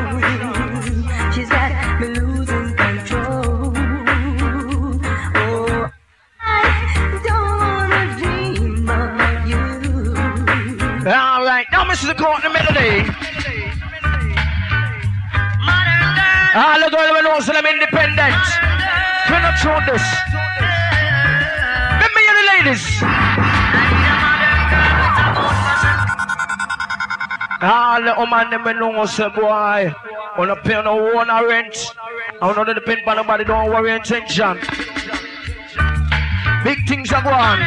Not show this. Let me hear the ladies. Ah, All the woman them know say boy. On a pay no own or rent. I don't depend on nobody, don't worry intention. Big things are going.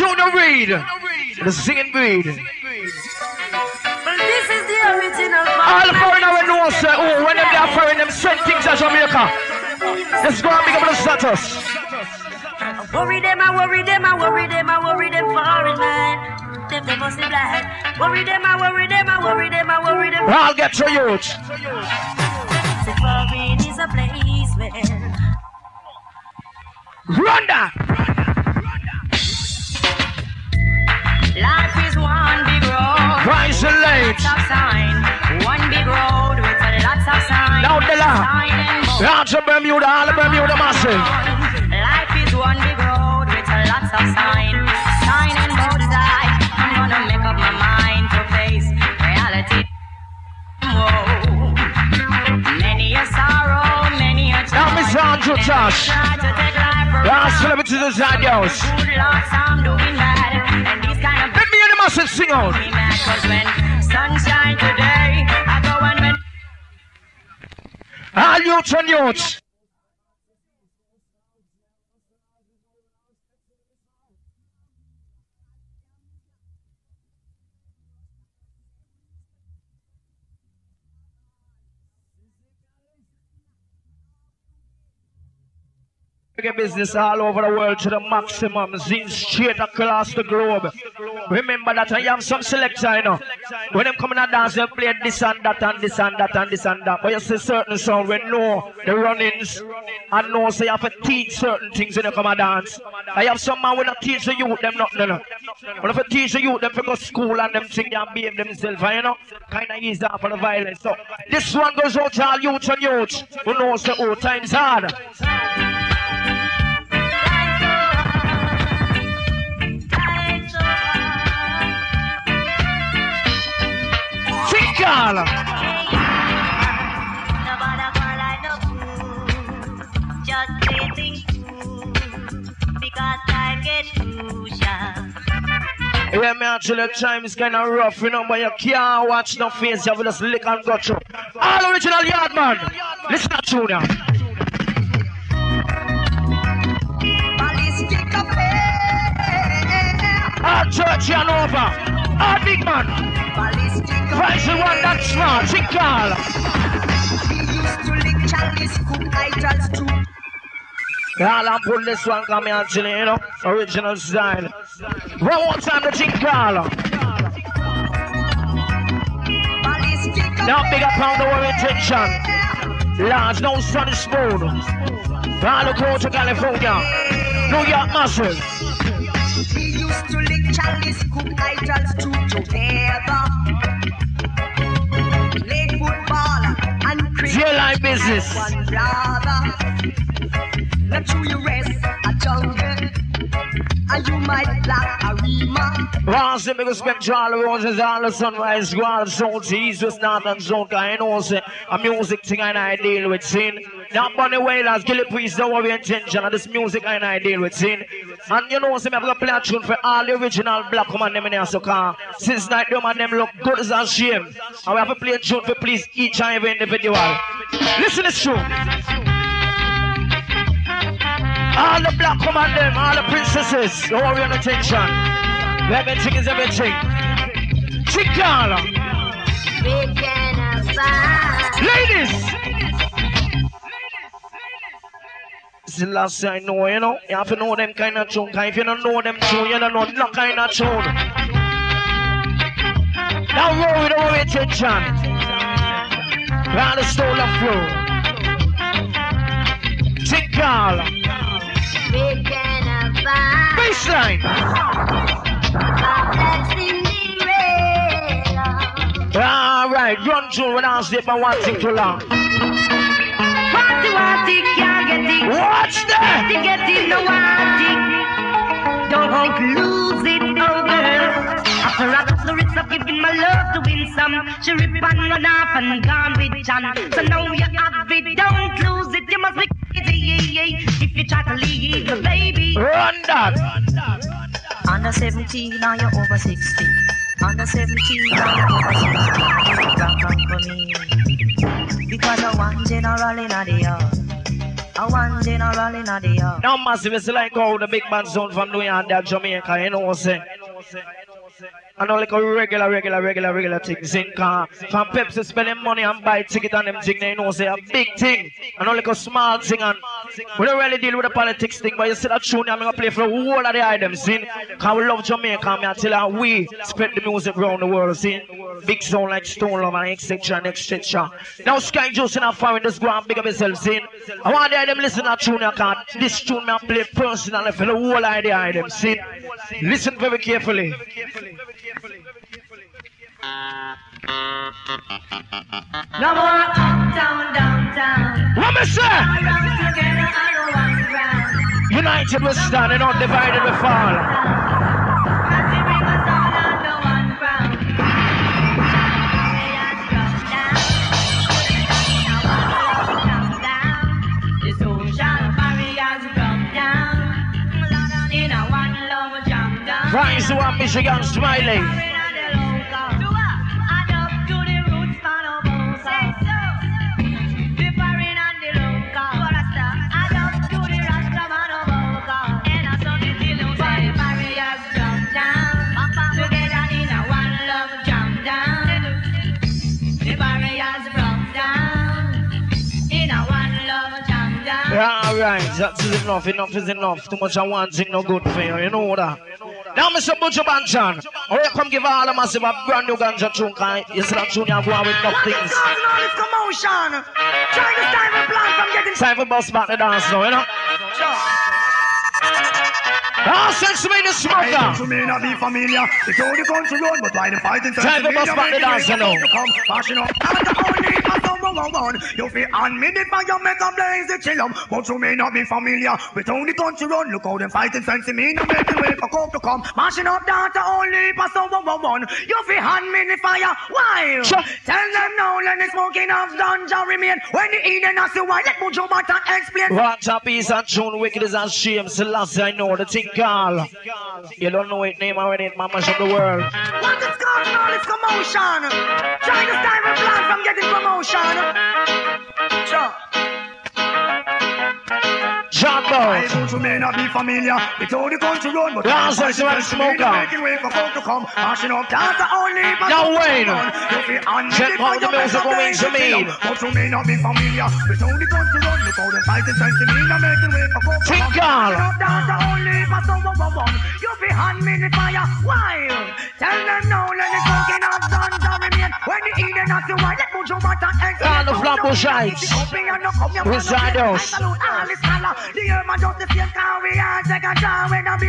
Junior Reid. The singing breed. Well, this is the original All the foreigner we know say, oh, when them they are foreign, them send things to Jamaica. Let's go and big up the status. Worry them, I worry them, I worry them, I worry them foreign man. Them they must be blind. Worry them, I worry them, I worry them, I worry them. I'll get to youth. The foreign is a place where Run that. Rise and late. Lots of sign. One big road with a lots of sign. Now the la. Sign and board. Down to Bermuda, all the Bermuda massive. Life is one big road with a lots of sign. Sign and both side. I'm gonna make up my mind to face reality. Whoa. Many a sorrow, many a joy. Now Miss Andrew Tosh. Try to take life for Last celebrities inside the house. Good lots I'm doing bad. Massive sing out. sunshine today, I All youths and youths. Reggae business all over the world to the maximum, zin straight across the globe. Remember that I have some selector, you know. When them come in and dance, they play this and that and this and that and this and that. But you see certain sound, we know the runnings and know so you have to teach certain things when you come and dance. I have some man when I teach the youth them nothing, you know. When I teach the youth them to go school and them they can behave themselves, and, you know, kind of ease off of the violence. So this one goes out to all youth and youth who knows the old times hard. Crucial. Yeah, me actually time is kind of rough, you know, but you can't watch no face, you have to just lick and go through. All original yard man. Listen to tune now. Ballistic affair. All church and over. All big man. Price the one that's smart. Tinkala. He used to lick Charlie's cook idols too. Y'all and pull this one come here actually, you know, original style. One more time the Tinkala. Ballistic Now big up on the war intention. Large, no sunny spoon. All the go to California. New York massive. He used to lick Charlie's cook idols too together. Zero line business. One brother. Let you rest a jungle. And you might black a rima. Once the biggest spectral all the roses, all the sunrise, squad, soul, Jesus, not zone, cause I know, say, a music thing and I deal with sin. Now, Bunny Wailers, Gilly Priest, don't worry intention, and this music and I deal with sin. And you know, say, I'm gonna play a tune for all the original black woman them in here, so car. Since night, them and them look good as a shame. And we have to play a tune for please each and every individual. Listen to this tune. All the black woman them, all the princesses, don't worry on attention. Everything is everything. Chicala. We can have Ladies! The last I know, you know. You have to know them kind of tune. 'cause if you don't know them tune, you don't know no kind of tune. Now roll with all attention. Round the flow. Chicala. We can have. Baseline. All right, run through without sleep and one thing too long. Want it, want it, can't get it. Watch that. Get it, no. Don't lose it, oh girl. After I got the risk of giving my love to win some, she rip and run off and gone with John. So now you have it, don't lose it. You must be crazy. If you try to leave your baby. Run that. Under 17, now you're over 60. Under 17, now you're over 60. Rock on for me. Because I want general in the yard. I want general in the uh. yard. Now massive is like how the big man sound from New York Jamaica, you know what I'm saying? I know like a regular, regular, regular, regular thing. Zinc car. From Pepsi spending money and buy ticket and them thing, they know say a big thing. I know like a small thing and we don't really deal with the politics thing, but you see that tune I'm gonna play for the whole of the items, see? Cause we love Jamaica, me until uh, we spread the music around the world, see? Big sound like Stone Love and etc. and etc. Now Sky Juice in a foreign just go and big up yourself, see? I want the them listen to tune, I can't. This tune me I play personally for the whole the items, see? Listen very carefully. No more uptown, downtown. What me say? Around together, don't want. United we stand and undivided we fall. Rise to one Michigan Smiley. Right. Alright, that is enough, enough is enough. Too much one thing no good for you, you know that. Now, Mr. Buju Banton, I will come give all the massive a brand new ganja tune, cause you see that tune you go on with enough things. Causing all this commotion. Trying to time and plan from getting Time for bust back the dance now, you know? Ah, sense me the smoker. to me not be familiar. They told the country run, but why the fighting Time for bust back the dance now. Come, fashion up. I'm the only person who won't run. You feel on me, the fire make a blaze the chill. But you may not be familiar with how the country run. Look how them fighting sense me, no make the way for coke to come. Mashing up to only person who won't. You feel hand me the fire, why? Tell them now, let the smoking of ganja remain. When the Eden has to why, let Buju Banton explain. What a piece of tune, wicked as a shame. Selassie, I know the thing call. You don't know it name already, it mamas of the world. What is causing all this commotion? Trying to time and plan from getting promotion. John I Bones. you may not be familiar with how the country run, but Yeah, so it's a smoker. Making way for folk to come, mashing up dance only. but Now, don't Wayne. run. You feel on Check the out the fire, music make a going blaze to the me. film. But you may not be familiar with how the country run, look how them fighting sense to me, not making way for folk to come. Tinkle. Mashing dance only, but don't run, run. You hand me the fire, why? Tell them let the smoking of ganja remain. When the Eden has to why, let Buju Banton explain. The Flamboyants. Beside us.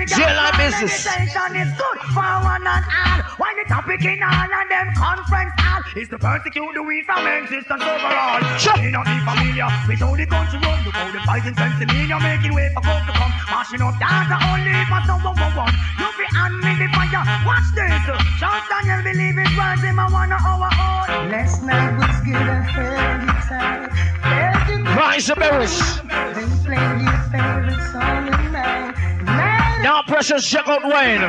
Jail business. Meditation is good for one and all. Why the topic in all and them conference hall is to persecute the weed from existence overall. Sure. May not be familiar with how the country run. Look how the fighting sense to me. You're making way for folk to come. Mashing up data only for someone one one. You be on me the fire. Watch this. Charles Daniel believe his words in my one our own. Last night was good, I felt it tight. Felt it Rise the berries. Now, precious, check out Wayne.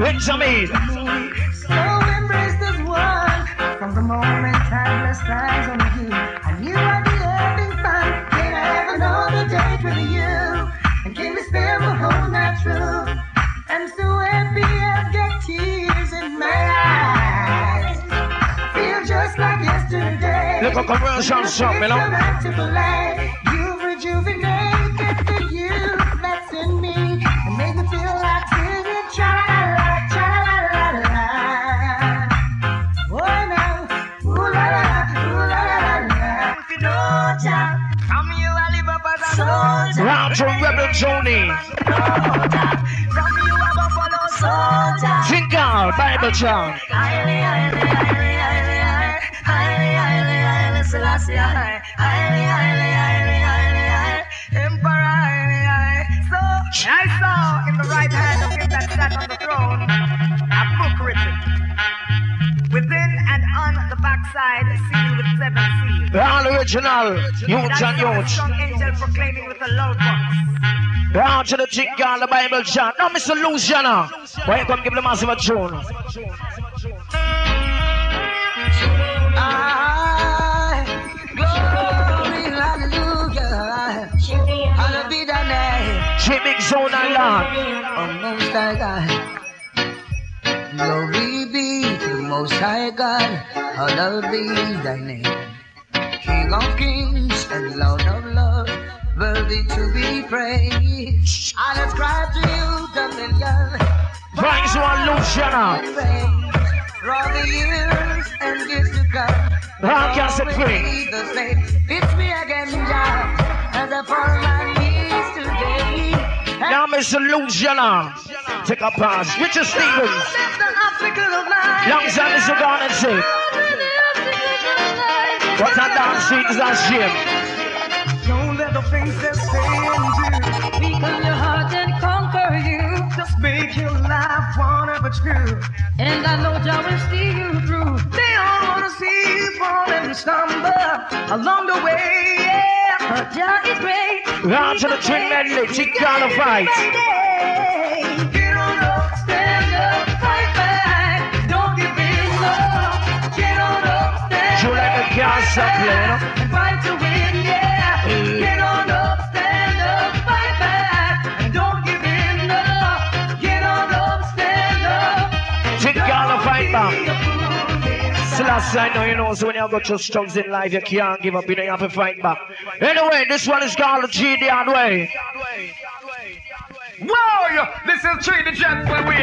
With Jamid. So embraced as one from the moment I blessed eyes on you. I knew I'd be having fun. Can I have another date with you? And can we spare a whole night through? I'm so happy I've got tears at commercial shop, you know. You've rejuvenated the youth that's in me and made me feel like singing cha-la-la, cha-la-la-la-la. Oh, no. Ooh, la-la-la, ooh, la-la-la-la. If you know Jah, Come you a live up as a soldier, Round to Rebel Joni. from you a buffalo soldier. Tinkle, Bible highly, highly, highly, highly, highly, highly, highly, Selassie, high. Highly, highly, highly, highly, highly, Emperor, highly, high. So I saw in the right hand of him that sat on the throne a book written. Within and on the backside, sealed with seven seals. Original. Huge and I huge. strong angel proclaiming with a loud voice. Round to the Tinkle, the Bible chant. Now, Mr. Luciano. Why you come give the massive a tune? glory, Hallowed be thy name, She big zone and land. O Most High God. Glory be to Most High God, hallowed be thy name. King of kings and Lord of lords, worthy to be praised. I ascribe to you dominion, Praise one Luciano. and for all the years and years to come. Rock can set free. Always the same. It's me again, as I fall on my knees today. Now, Mr. Luciano. Take a pass. Richard Stevens. Alongside Mr. Garnett say. What a dance is a shame. Don't let the things they say and do Weaken your heart and conquer you. just make your life one a true. And I know Jah will see you through. They all wanna see you fall and stumble along the way. Yeah. Jah is great. Round to the twin medley. Tinkle the fight. Get on up, Stand up, fight back. Don't give in, no. get on up, stand You like the gas up playing. And I know you know. So when you got your struggles in life, you can't give up. You know you have to fight back. Anyway, this one is called the G the hard way. Whoa, this is three the jet when we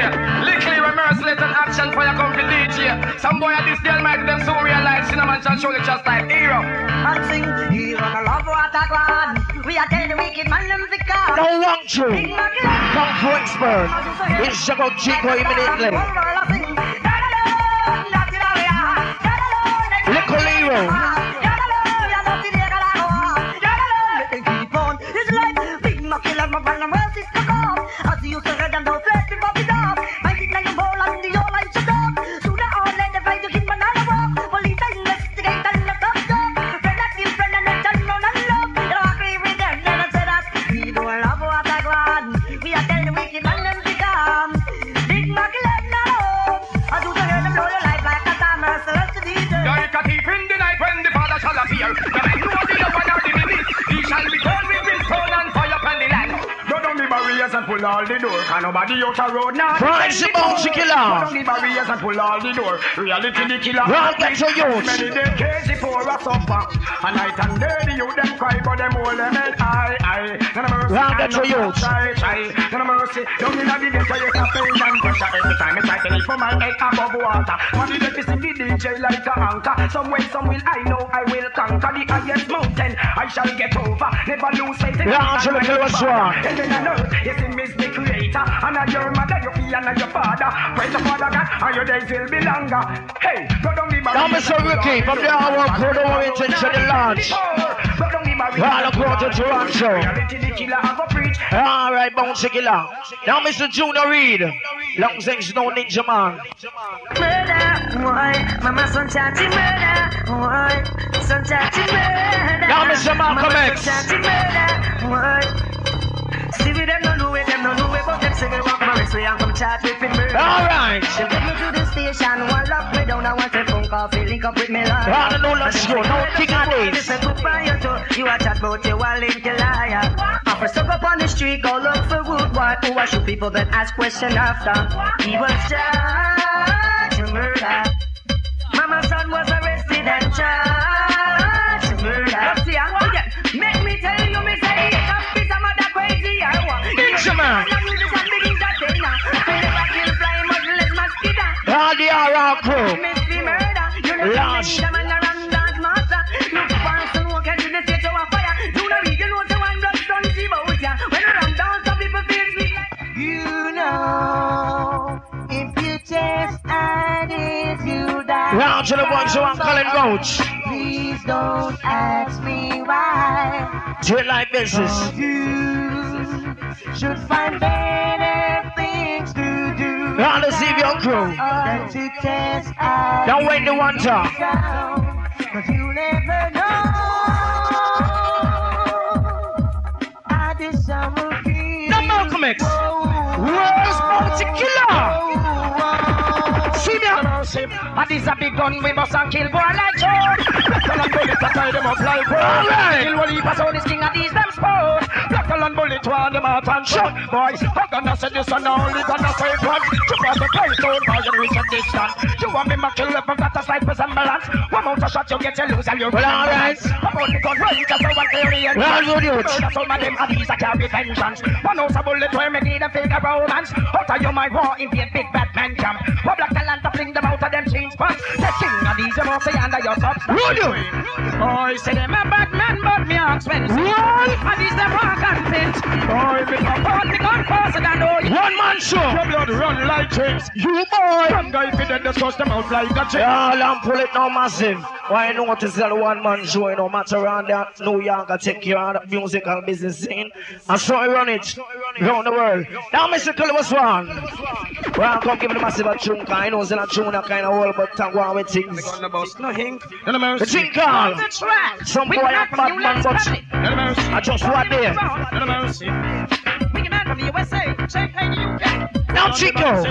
Lickly reverse let an action for your comfy DJ. Some boy at this girl might them so realize cinnamon shall show you just like hero. And sing hero no love what I want. We are tell the wicked man them to come. No one true. Come for expert. It's Jago Chico immediately. Little hero. It's like big knuckle and my and well sister come. As you red and don't pull all the door. Can nobody out a road now? Price the Bounty Killer. Down the barriers and pull all the door. Reality the killer. Well, get your youth. Many decades before a suffer. And night and day the youth them cry, but them hold them head high, high. None of mercy. Well, get your youth. None of mercy. Down in the ghetto you can pain and pressure. Every time I try to lift for my head above water. But the deficit the DJ like a anchor. Some way, some will I know I will conquer the highest mountain. I shall get over. Never lose faith in Yeah, God Angela, and tell my us Father. what. Heaven and earth, yes, him is the creator. And your mother, your fee, and your father. Praise the Father God, and your days will be longer. Hey, go down the Now, Mr. Ricky, from the hour crew, the Warrington to the launch. Go down the barrier. All across to Toronto. Reality the killer have. All right, Bounty Killer. Now, Mr. Junior Reid. Long things no ninja man. Murder, why? Mama son chatty murder, why? Son chatty murder. Now, Mr. Malcolm Mama X. son chatty murder, why? See we no know them know we walk my race, we and come chat with me murder. All right. They take me to the station, one lock me down, I want a phone call, feel link up with me liar. All no let's go, no king of days. Listen to fire, so you a chat about you, a link, you liar. After stuck up on the street, go look for wood, why? Who I shoot people that ask question after. He was charged to murder. Mama's son was arrested and charged test and if you die, Round to the ones who are calling Roach. please don't ask me why. Till like business. Should find better things to do. Round the Xavier crew. Than to test and Don't wait the one time. Cause you never know. I did. Now, Malcolm X. Where's Bounty Killer? Me. And this a big gun we must and kill boy like Joe. Black and bullet to tie them up like boy. All right. Kill one heap of sound is king of these them sport. Black and bullet to all them out and shot. Boys, I'm gonna say this and only gonna say it once. You got the place don't buy and reach a distance. You want me to kill if I got a slight resemblance. One out a shot you get you lose and you Well, all right. About the gun range just so one theory and Well, good youth. Murder some of them and these a carry vengeance. One house a bullet where me need a a romance. Out of you my war invade big bad man camp. One black talent to fling them out of them jeans pants. The of these you must say under your socks. Would you? Boy, say them a bad man, but me ask when What? And these them rock and pinch. Boy, me come out, me gun faster than you. One man show. Your blood run like drinks. You boy. Some guy fit them, discuss them out like a chick. Y'all and pull it now massive. Why you know to sell one man show, you know, matter around that New York take care of the musical business scene. And so I run it around the world. Now Mr. Columbus one. Well, come give me the massive a tune, I know it's not a tune that kind of world, but thank God with things. On the bus, no hink, The mercy. thing called. That's right. Some We boy come a bad man, but Valley. No mercy. I just what there. From the USA, same play the UK. Now Chico.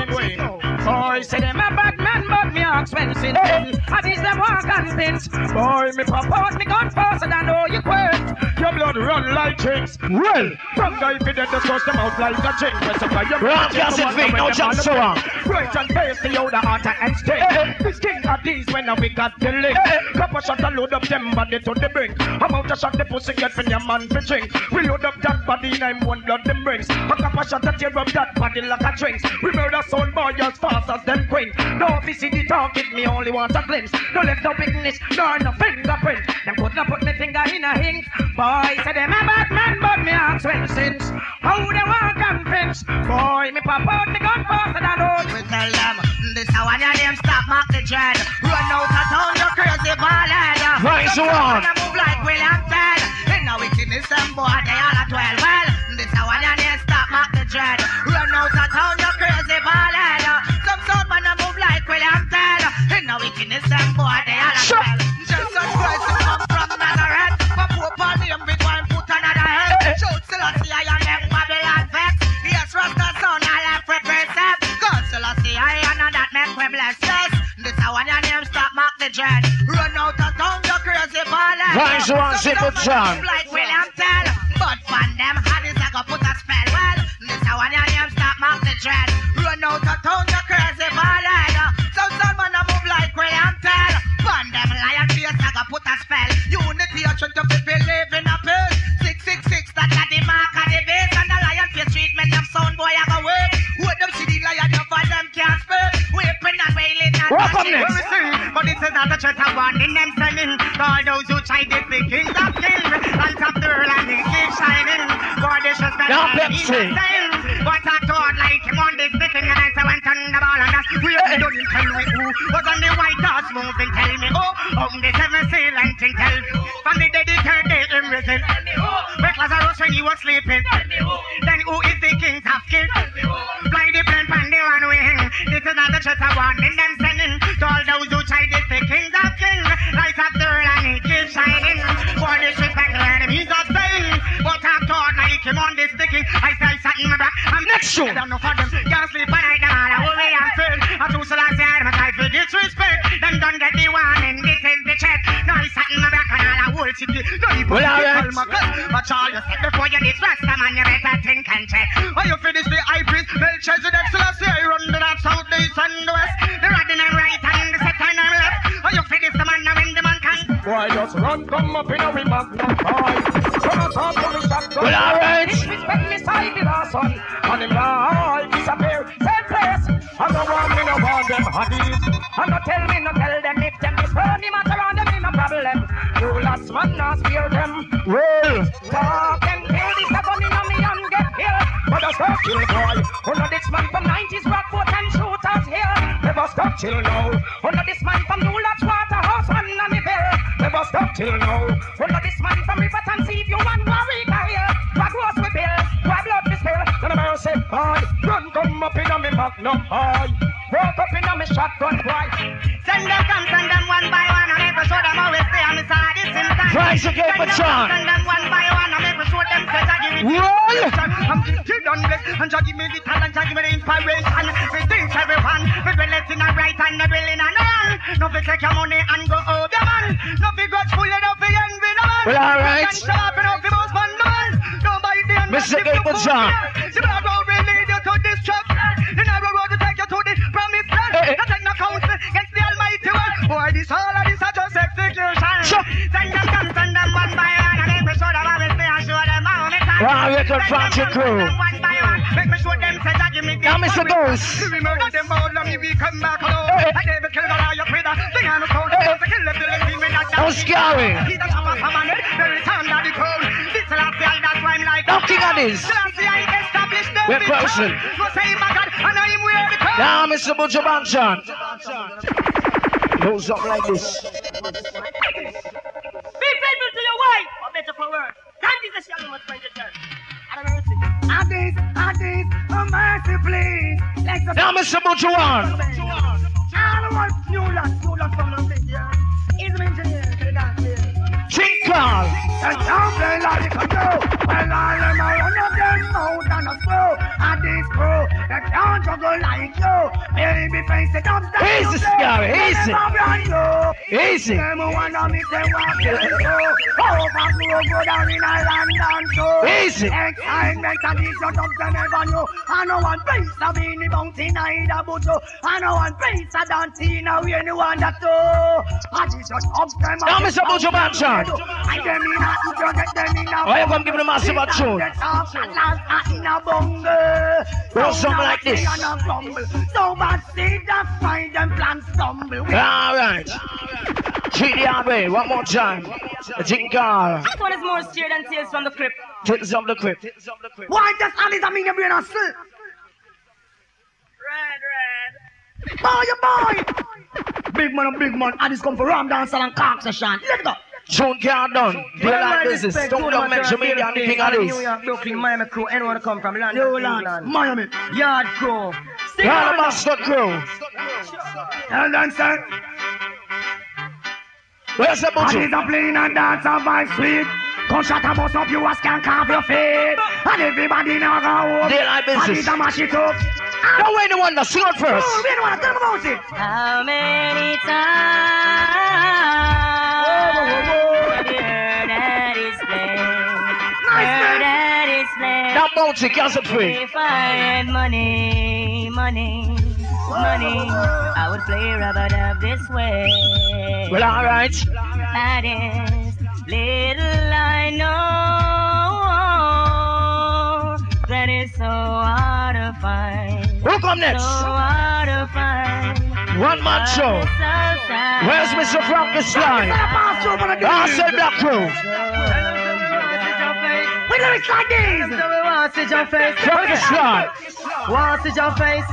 Boy, say them a bad man, but me ask when sin I these them want convince. Boy, me pop out me gun faster than all you quit. Your blood run like drinks. Well, From guy if you dead, just bust them out like a chink. Press up by your Rock gas and feet, no jump so long. Right and face the older heart and stay. This king of these when we got the link. Couple shot and load up them body to the brink. About a shot the pussy get from your man for drink. We load up that body in I'm one blood them brings. A shot that tear up that body like a drinks. We murder soul boy as fast as them queen. No see the target, me only want a glimpse. No left no bigness, nor no fingerprint. Them could not put me finger in a ink. Boy, say them a bad man, but me ask when since. How they want convince? Boy, me pop out me gun faster than all. We tell them this how one of them stop mark the dread. Run out of town, you crazy ballad. Right, so on. Wanna move like William Tell. In a wickedness, them boy they all at twelve. Well, this how one of them stop dread. Run out of town, you crazy ballad. Some sort wanna move like William Tell. In a wickedness, them boy they all at twelve. Jesus Christ, you come from Nazareth. But poor Paul, him with one foot another head. Shout Selassie, I am them Babylon vex. Yes, Rasta son, I left represent. God Selassie, I am that make we bless. Yes, this how one your name stop mark the dread. Run out of town, you crazy ballad. So on, simple John. Like William Tell. But fan them hard is I go put a spell. How one your name stop mark the dread. Run out of town, you crazy ballad. Some son wanna move like William Tell. Fan them lion face, I go put a spell. Unity, you trying to people live in a peace. Six six six, that's the mark of the base. And the lion face treatment, them sound boy, I go wait. What them see the lion, you for them can't spell. Weeping and wailing and Welcome next. We sing, But this is not the church of warning them sending. For those who try to be kings of kings. On top the world and they keep shining. This is the Now, Pepsi. But I thought like him on this sticking and I said went on the ball and that's we have done tell me who was on the white horse moving. Tell me oh on the seven Mr. Gable John. The bad road will lead you to. The narrow road will take you to the promised land. Eh, eh. Not take no counsel against the Almighty one. Boy, this all of this are just execution. Sure. Send them, send them one by one, and every show them I will stay and show them how many times. Wow, you can Send them, crew. one by one. Make me show them, say, Jah give me the Now, Mr. We murder them all, we come back alone. Eh. Like David killed Goliath with a thing on the code. To kill them, till they see me not That was scary. He the top of a man, the return of the crown. This I- that's why I'm like. Now, King of this. Selassie, I established them We're in closing. town. So say, my God, and I am where the crown. now, Mr. Buju Banton. Goes up like this. Be faithful to your wife, or better for worse. That is a shallow must find yourself. Have mercy. And this, and this, oh mercy please. Now, Mr. Buju like a go. Well, all them are one of them out on a flow. And this crew, they can't juggle like you. Baby face it up, Easy, Scary, easy. Easy. Them wanna me say what you do. Over grow good down in a London too. Easy. Excitement and this your top them ever know. I know one piece of beanie bounty neither but you. I know one piece of dancing now you know one that too. I just your top them. Now, Mr. Buju Banton. I them in a, you get them in a. Why you come give me the massive tune? In a bungle. Well, something like this. So bad, see the find them plans stumble. All right. Treat the hard way. One more time. Jingle. This one is more steer than tears from the crypt. Take some of the clip. Why does Alice I mean your brain are still? Red, red. Boy, you boy! Big man, big man. I just come for Ram Dance and Cock session. Let's go. Tune can't done. Daylight business. Don't don't mention me and the king of New this. York, Brooklyn, Miami crew, anyone come from London, New Land, England. Miami. Yard crew. Stick All on master crew. Tell them, sir. Where's the I butcher? need a playing and dance of my sweet. Come shut up, bust up, you ass can carve your feet. And everybody now go home. Daylight I need business. to mash it up. Don't wait the one that sing it first. Oh, we don't want to tell them about it. How many times That bounty can't free. If I had money, money, money, I would play rubber dub this way. Well, all right. That is little I know that it's so hard to find. Who come next? So hard to find. One man show. Where's Mr. Frankenstein? I said Black Crew. We lyrics like these. We want your face. Want to see your face.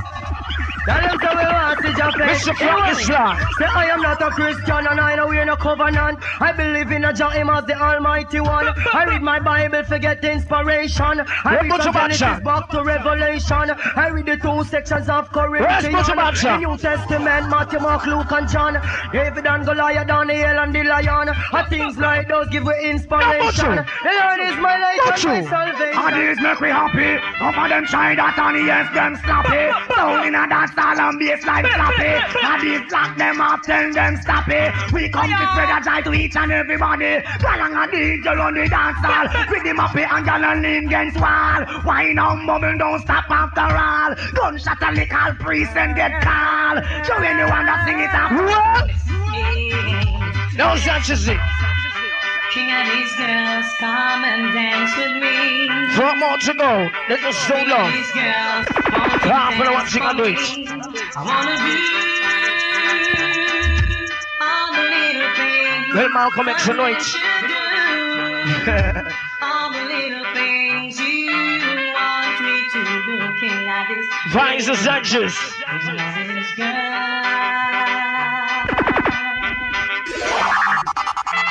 Tell them so we want to face. Mr. Frankenstein. Say I am not a Christian and I know we're no covenant. I believe in a Jah him as the Almighty One. I read my Bible to get inspiration. I read from Genesis back to Revelation. I read the two sections of Corinthians. The New Testament, Matthew, Mark, Luke, and John. David and Goliath, Daniel and the lion. And things like those give you inspiration. The Lord is my light and my salvation. And these make we happy. Some of them try that and yes, them sloppy. Down in a dance style and bass like sloppy. And these black them up, tell them stop it. We come to spread a joy to each and everybody. Galang and DJ on the dance hall. With the mappy and gal and lean against wall. Wine and bubble don't stop after all. Gunshot and lick all priest and get call. Show anyone that sing it up. What? No Sanchez. King of these girls, come and dance with me. Four more to go. Let us so long. These girls, won't you Half of the one dance thing I for do me? it.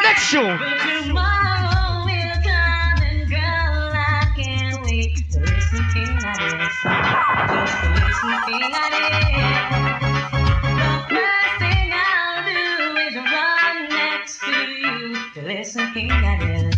to this. Just to listen next listen to this.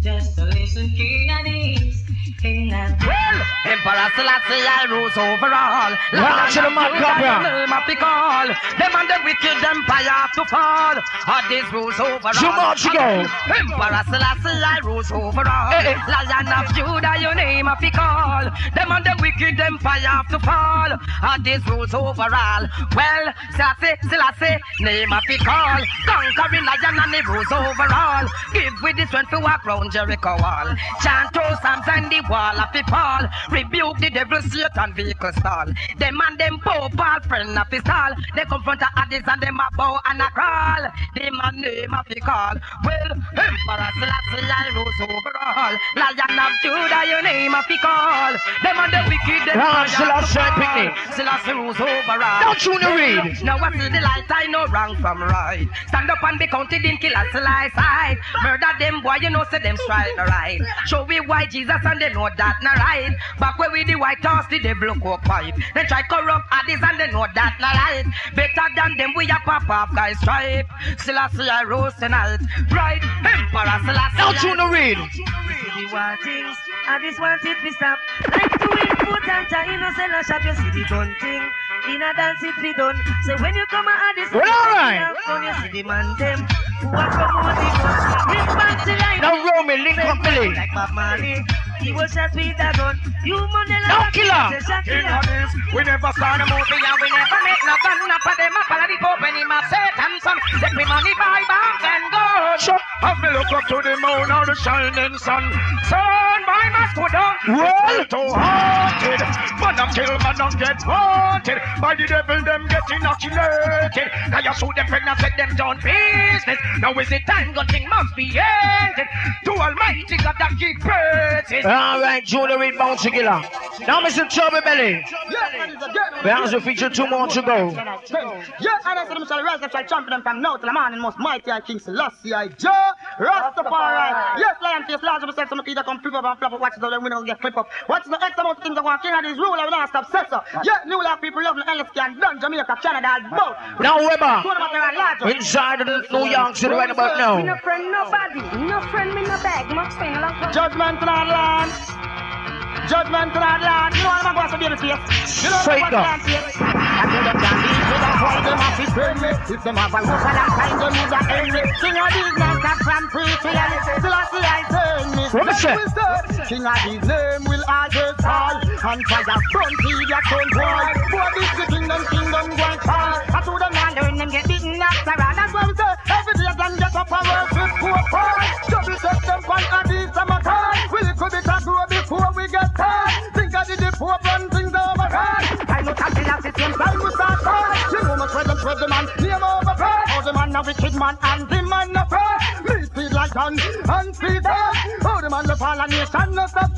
Just to listen to this. King of Well, Emperor Selassie I rules over all. Well, to the man, Gabriel. name of the call. Them and the wicked empire to fall. All these rules over all. Two more to go. Emperor Selassie I rules over all. Eh, eh. Lion of Judah, your name of the call. Them and the wicked empire to fall. All these rules over all. Well, Selassie, Selassie, name of the call. Conquering lion and the rules over all. Give with the strength to walk round Jericho wall. Chant those psalms and the wall of the Paul. Rebuke the devil, Satan, vehicle stall. Them and them Pope, all friend of his all. They confront the Addies and them a bow and a crawl. Them a name of the call. Well, Emperor Selassie, I rose over all. Lion of Judah, your name of the call. Them and the wicked them fire Selassie Picnic. Selassie rules over all. Don't you know read? Now I see the light, I know wrong from right. Stand up and be counted in killer slice. Murder them boy, you know say them strike right. Show me why Jesus and they know that na right. Back where we the white house, the devil go pipe. They try corrupt Addies and they know that na right. Better than them we a pop off guys stripe. Selassie I rose tonight. Right, Emperor Selassie. Don't you know read? the wild things. I just want it to stop. Like to input and try innocent and shop. You see the done thing. In a dance it be done. So when you come out this Well, all right. you see the man them who are promoting us. Bring back to life. Now Romy, link up Billy. Like Bob Marley. He was shot with a gun. You Mandela. Now killer. Killer. we never saw the movie and we never make no gun up of them up all of the Pope and him a Satan son. Take me money buy bombs and gold. Sure. As me look up to the moon or the shining sun, sun by must go down. Well. It's too haunted. Man a kill, man a get haunted. By the devil, them get inoculated. Now you shoot them friend and set them down business. Now is the time gun thing must be ended. To Almighty God that keep praises. All right, Junior Reid Bounty Killer. Now, Mr. Chubby Belly. We have to feature two more to go. Yeah, and I said, them shall rise up, champion them from now till the morning, most mighty I King Selassie I Jah Rastafari. Yes, lion face, large of myself, some either come flip up and flop up, watch it, then we don't get flip up. Watch the X amount of things that want king of this rule, I will not stop set so. Yeah, new life people love the endless can done, Jamaica, Canada, both. Now, Two Weber. of them. Inside of New York City right about Me no friend nobody. No friend me no bag. No friend long Judgment to that land. Judgment to that land. You know what I'm to be the face. You know what Straight I'm going up. to face. I tell them can't beat me, that's why them have to train me. If them have a rope and a time, them use a enemy. King of these men come from free to end. Still I see I turn me. What? King of these name will always fall. And fire front, see your son boy. For this the kingdom, kingdom going fall. I told them not learn them get beaten after all. That's what we say. Every day them and work with poor boy. Double set them from a these. Will it could be to grow before we get time. Think I did the poor run things over. I know that the last same time we start. You know spread them, spread them and name over pride. Oh, the man a wicked man and the man a pride. Me speed like gun and speed up. Oh, the man the fall and nation no stop.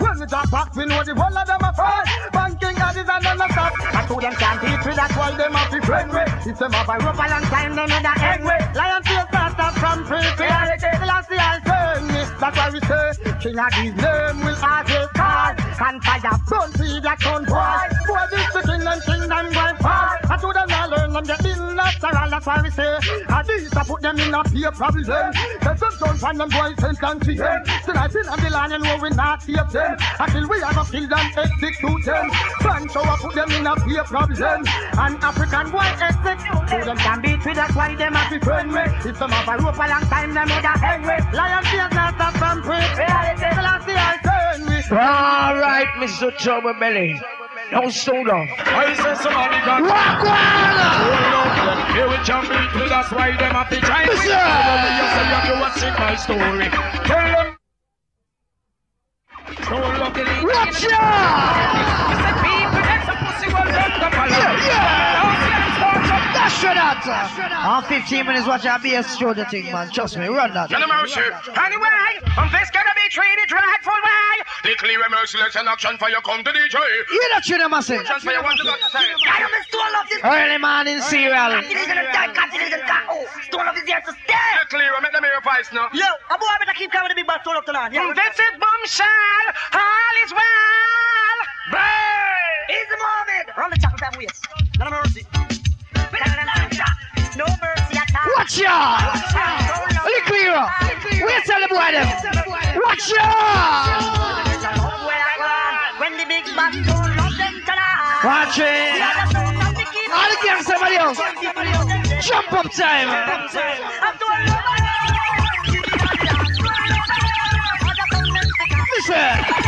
When we drop back, we know the whole of them a pride. Banking and stop. I told them can't teach me, them have to friend with. If them a rope a long time, them in the egg way. Lion up from last the I turn me. That's why we say, King of his name will always call. And fire burn that son boy. This the king and kingdom going fall. I told them I learn them get in after all. That's why we say, I these I put them in a peer problem. Some don't find them boys and see them. Still I still on the line and we not save them. Until we are gonna kill them, execute them. Man, so I put them in a peer problem. And African boy execute them. them can beat with that's why them have to friend me. If some have a rope a long time, them would have hang me. Lion fears not stop from free. Reality, day I turn me. All right, Mr. Chubby Belly. No soda. I say somebody got Walk one. Here we jump into that's why them try me. Yes, sir. You say you have to watch it, my story. Tell them. Don't look at it. Watch out. Dash for that. On 15 minutes, watch our BS show the thing, man. Trust me, run that. Tell them how. Anyway, I'm this gonna be treated rightful way. The clear and merciless and action for you come to DJ. You that tune them, I say. Just for you want to go to say. I am a stone of this. Early morning cereal. Continue to die, continue to die. Oh, stone of this here to stay. The clear, make them hear your voice now. Yo, a boy better keep coming to the big bad stone up tonight. Yeah, This is bombshell, all is well. Easy moving. Run the chapel that ways. No mercy. No mercy at all. Watch out. Look clear. Boy them. Watch out. When the big bad stone love them. Watch it. The gang, somebody else. Jump up time. Listen.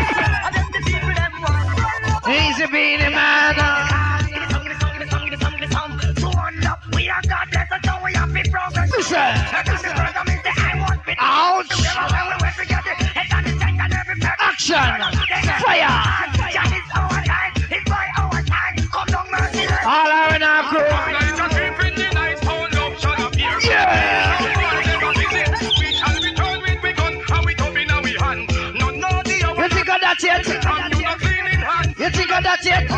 Being a man. we have been progress. Listen. Ouch. Action. Fire. All are in our crew. Yeah. That's it.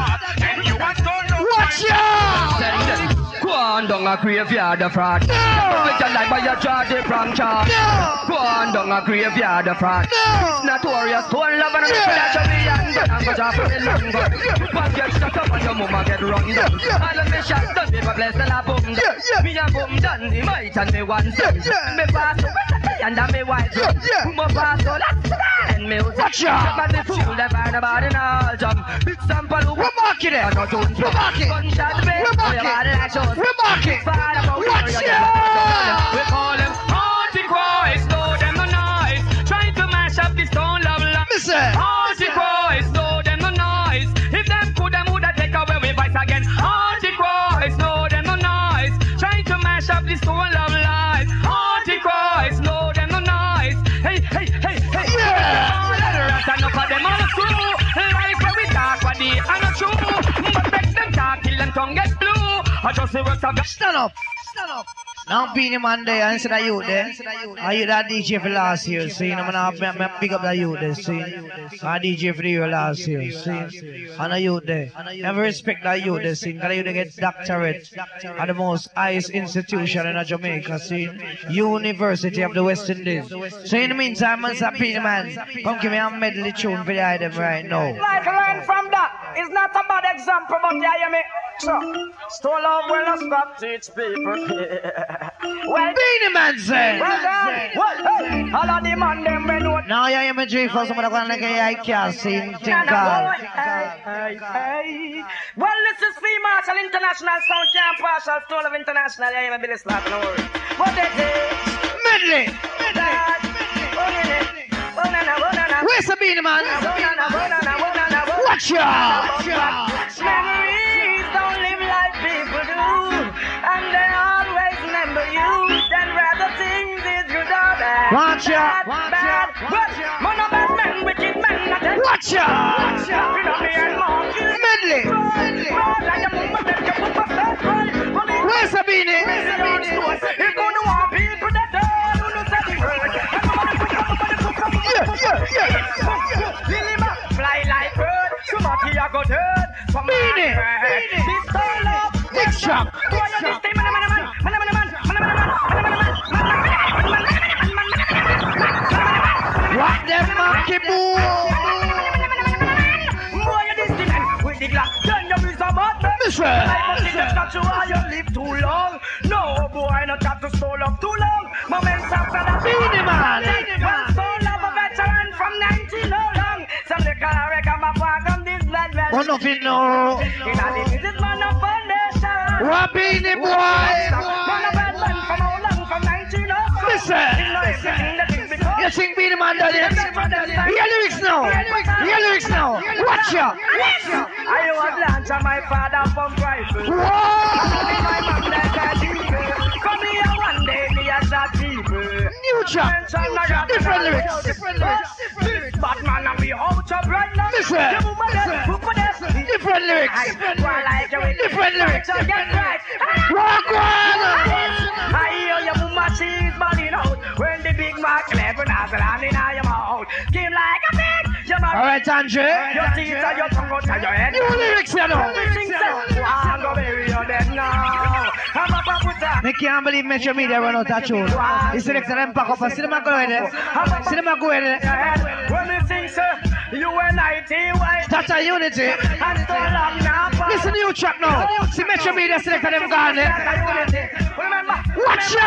Watch out! Go on down a graveyard of fraud. No. With your life by your charge it from charge. No. Go on down a graveyard of fraud. No. Notorious love and a Yeah. flash of the hand. I'm gonna drop it long gun. But get shut up and your mama get run down. All of me shots done, me bless the la boom down. Yeah, yeah. Me a boom down, the might and me one son. yeah. Me pass and a me white Yeah, yeah. Me pass last and me was Watch ya. But the fool that find about in all jump. Big sample We're marking it. and a We're marking. Me. We're marking. We're marking. Watch ya. We call them Antichrist, Lord, them the noise. Trying to mash up the stone love love. Listen. Antichrist, Lord, them the noise. If them could, them woulda take away we voice again. Antichrist, Lord, them the noise. Trying to mash up the stone love life. Antichrist, Lord, them the noise. Hey, hey, hey, hey. Yeah. All of the rest, enough of them all screw. Like when we talk, what they are not true. But make them talk till them tongue get blue. I just say. Stand up. Stand up. Now Beenie Man there, and said that you there. You that DJ for last year? See, I'm gonna pick up that you there. See, I DJ for year last year. See, and a you there. Never respect that you there. See, because you get doctorate at the most highest institution in Jamaica. See, University of the West Indies. So in the meantime, man, say Beenie Man, come give me a medley tune for the item right now. Like learn from that. It's not a bad example, but you hear me? So, stole love will not stop teach people. well, Beenie Man said. Well, hey, all of. Now you hear me three first, I'm gonna I can't sing, think of. Well, this is Free Marshall International Sound Camp, Marshall of International. You hear me, Billy Slap, no worries. Medley. Where's the Beenie Man? Watch! Watch out! Memories don't live like people do, and they always under you than rather things is good or bad. Watch out, watch out, watch out. Man of bad men, wicked men, not. Watch out, watch out. Medley, medley. Where's the beanie? Where's the beanie? Gonna want people that don't know. Yeah, yeah, yeah, yeah. Fly like bird, somebody I got hurt. Beanie, beanie. This time, Big shot. Big shot. That you are you live too long. No boy, not have to stole up too long. Moments after that. Beenie Man. Well, soul of a veteran from 19 no long. Some the car come up on this blood well. Oh, nothing no. In a this man of foundation. Beanie boy? Man of bad man from how long? From 19 so blessing be the man that is. Hear lyrics now. Hear lyrics now. Watch out. I want to answer my father from Christ. new track. Different lyrics. Different lyrics. Batman and me out of right now. Different. lyrics. Different lyrics. Different lyrics. Rock on. I hear your mama she's money out. When the big man clever now, I'm in your mouth. Game like a big. All right, Andrew. Your teeth and your tongue out of your head. New lyrics, you know. I can't believe Metro Media run out of tune. This selection, I'm back up. Cinema go ahead. Cinema go ahead. When you think, sir. UNITY. That's a unity. And so long now. Listen to you track now. See Metro Media selected them gone. Watch ya!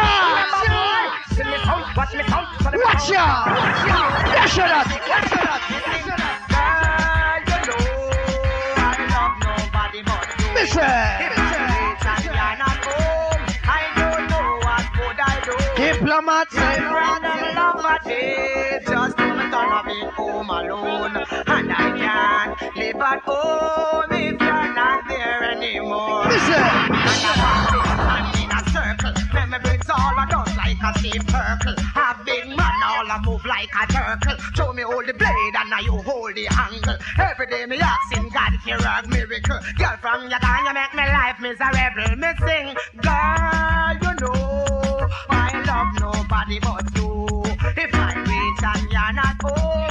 Watch ya! Watch ya! Dash it up! Dash it up! Listen! Diplomats, my brother, love at it. Just turn up it home alone. And I can't live at home if you're not there anymore. Listen. I'm in a circle, memory brings all I done like a purple. Have big man all I move like a turtle. Show me hold the blade and now you hold the handle. Every day me asking God if you work miracle. Girl from your time you make me life miserable. Me sing, girl you know I love nobody but you. If I reach and you're not home,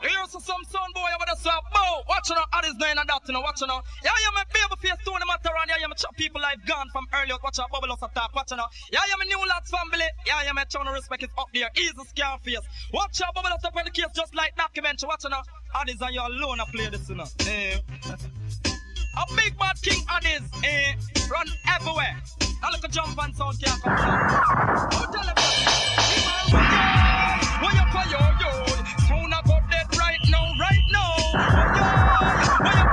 Here's some sound boy over there, sir. Bow, watch out, all his nine and that, you know, watch out. Yeah, yeah, my baby face tone, matter on, yeah, yeah, chop people life gone from earlier, watch out, bubble us attack, watch out. Yeah, yeah, my new lads family, yeah, yeah, my channel respect is up there, easy scare face. Watch out, bubble up on the case, just like documentary, watch out. Addies are you alone, I play this, in know. Eh. A big bad king Addies, eh, run everywhere. I look a jump and sound can't come down. Who tell him that? Call yo yo? Sound right now, right now.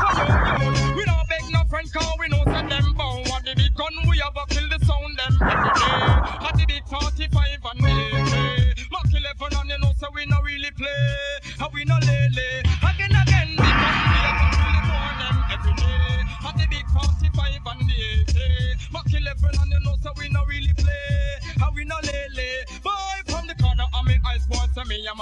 Call yo yo? We don't beg no friend we know send them. What the big gun we have kill the sound them every day. At the big 45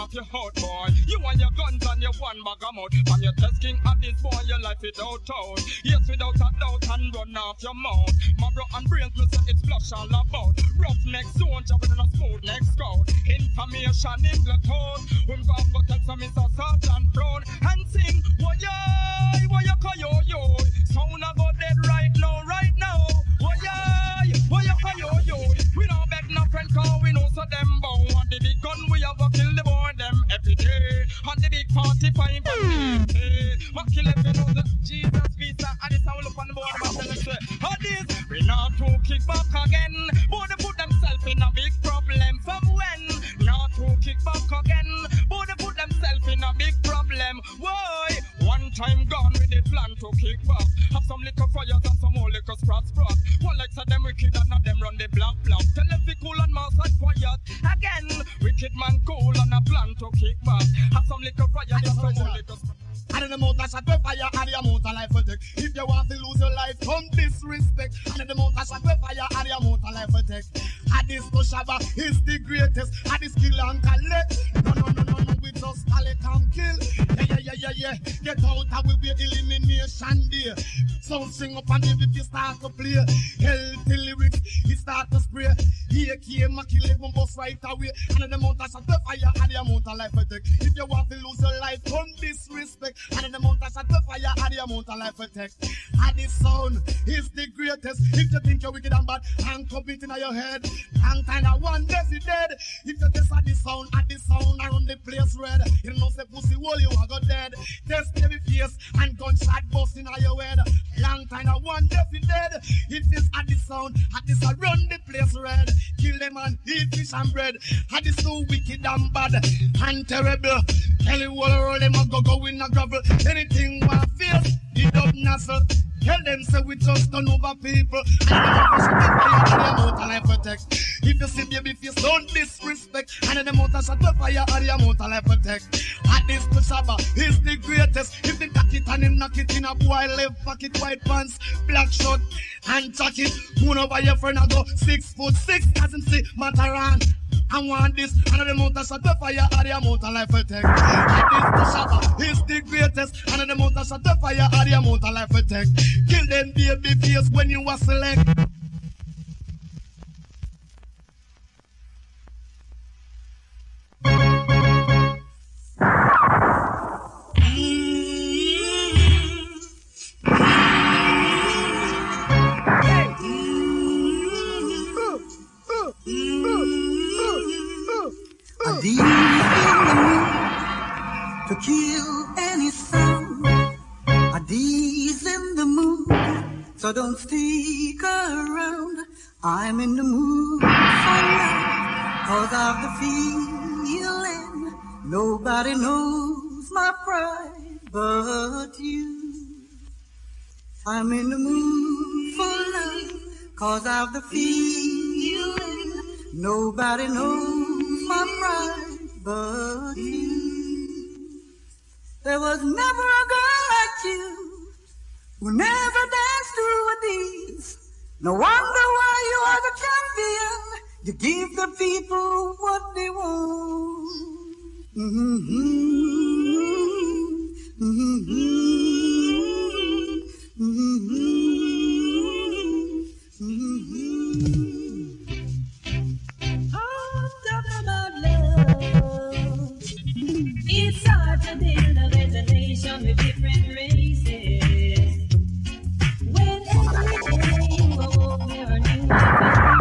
off your heart boy. You want your guns and your one bag of mud. From your test king at this boy your life without doubt. Yes without a doubt and run off your mouth. My bro and brains me say it's flush all about. Rough next zone jumping in a smooth next scout. Information in the tone. When God go tell some a sergeant throne. And sing why you yo yo. Sound a go dead right now right now. Why yo why yo yo. We don't beg no friend call we know so them bow. And the big gun we have a kill the boy every day. The big 45 and the day. What kill if you know the Jesus visa and it's all up on the board them say. How this we not to kick back again. But they put themselves in a big problem from when. Not to kick back again. But they put themselves in a big problem. Why? Time gone with the plan to kick back. Have some liquor fires and some more liquor sprat sprat. One legs of them wicked and of them run the black black. Tell them be cool and mass and quiet. Again, wicked man cool and a plan to kick back. Have some liquor fires and some more liquor sprat. And the mountain shot with fire and the amount of life will take. If you want to lose your life, come disrespect. And the mountain shot with fire and the amount of life will take. And this no Shabba is the greatest. And this kill and collect. No, no, no, no, we just collect and kill. Yeah, yeah, yeah, yeah, yeah. Get out and we be elimination day. So sing up and if you start to play. Healthy lyrics, he start to spray. Here came a kill even bust right away. And the mountain shot with fire and the amount of life will take. If you want to lose your life, come disrespect. And the mountain shot with fire and the amount of life will take. And this sound is the greatest. If you think you're wicked and bad, and come it in your head. Long time I one day you dead. If you test at the sound, at the sound around the place red. You know say pussy hole you are go dead. Test every face and gunshot busting on your head. Long time I one day you dead. If this at the sound, at this around the place red. Kill them and eat fish and bread. At this so wicked and bad and terrible. Tell you all roll them a go go in a gravel. Anything want face, the dub nozzle. Tell them say we just turn over people. And the the the life protect. If you see baby face, don't disrespect. And the amount of shot the fire the amount of life protect. At this to Shabba is the greatest. If they cock it and him knock it in a boy left pocket, white pants, black shirt and jacket. Moon over your friend I go six foot six, as him see Matterhorn. I want this, and the amount of shot the fire and the amount of life protect. At this is the greatest. And the amount of shot the fire and the amount of life protect. Kill them baby face when you was select. A to kill any sound. A D's in the mood, so don't stick around. I'm in the mood for love, cause of the feeling. Nobody knows my pride but you. I'm in the mood for love, cause of the feeling. Nobody knows my pride but you. There was never a girl like you who never danced through a these. No wonder why you are the champion. You give the people what they want. Mm-hmm. Mm-hmm. Mm-hmm. Oh, love. It's hard to believe. Thank you.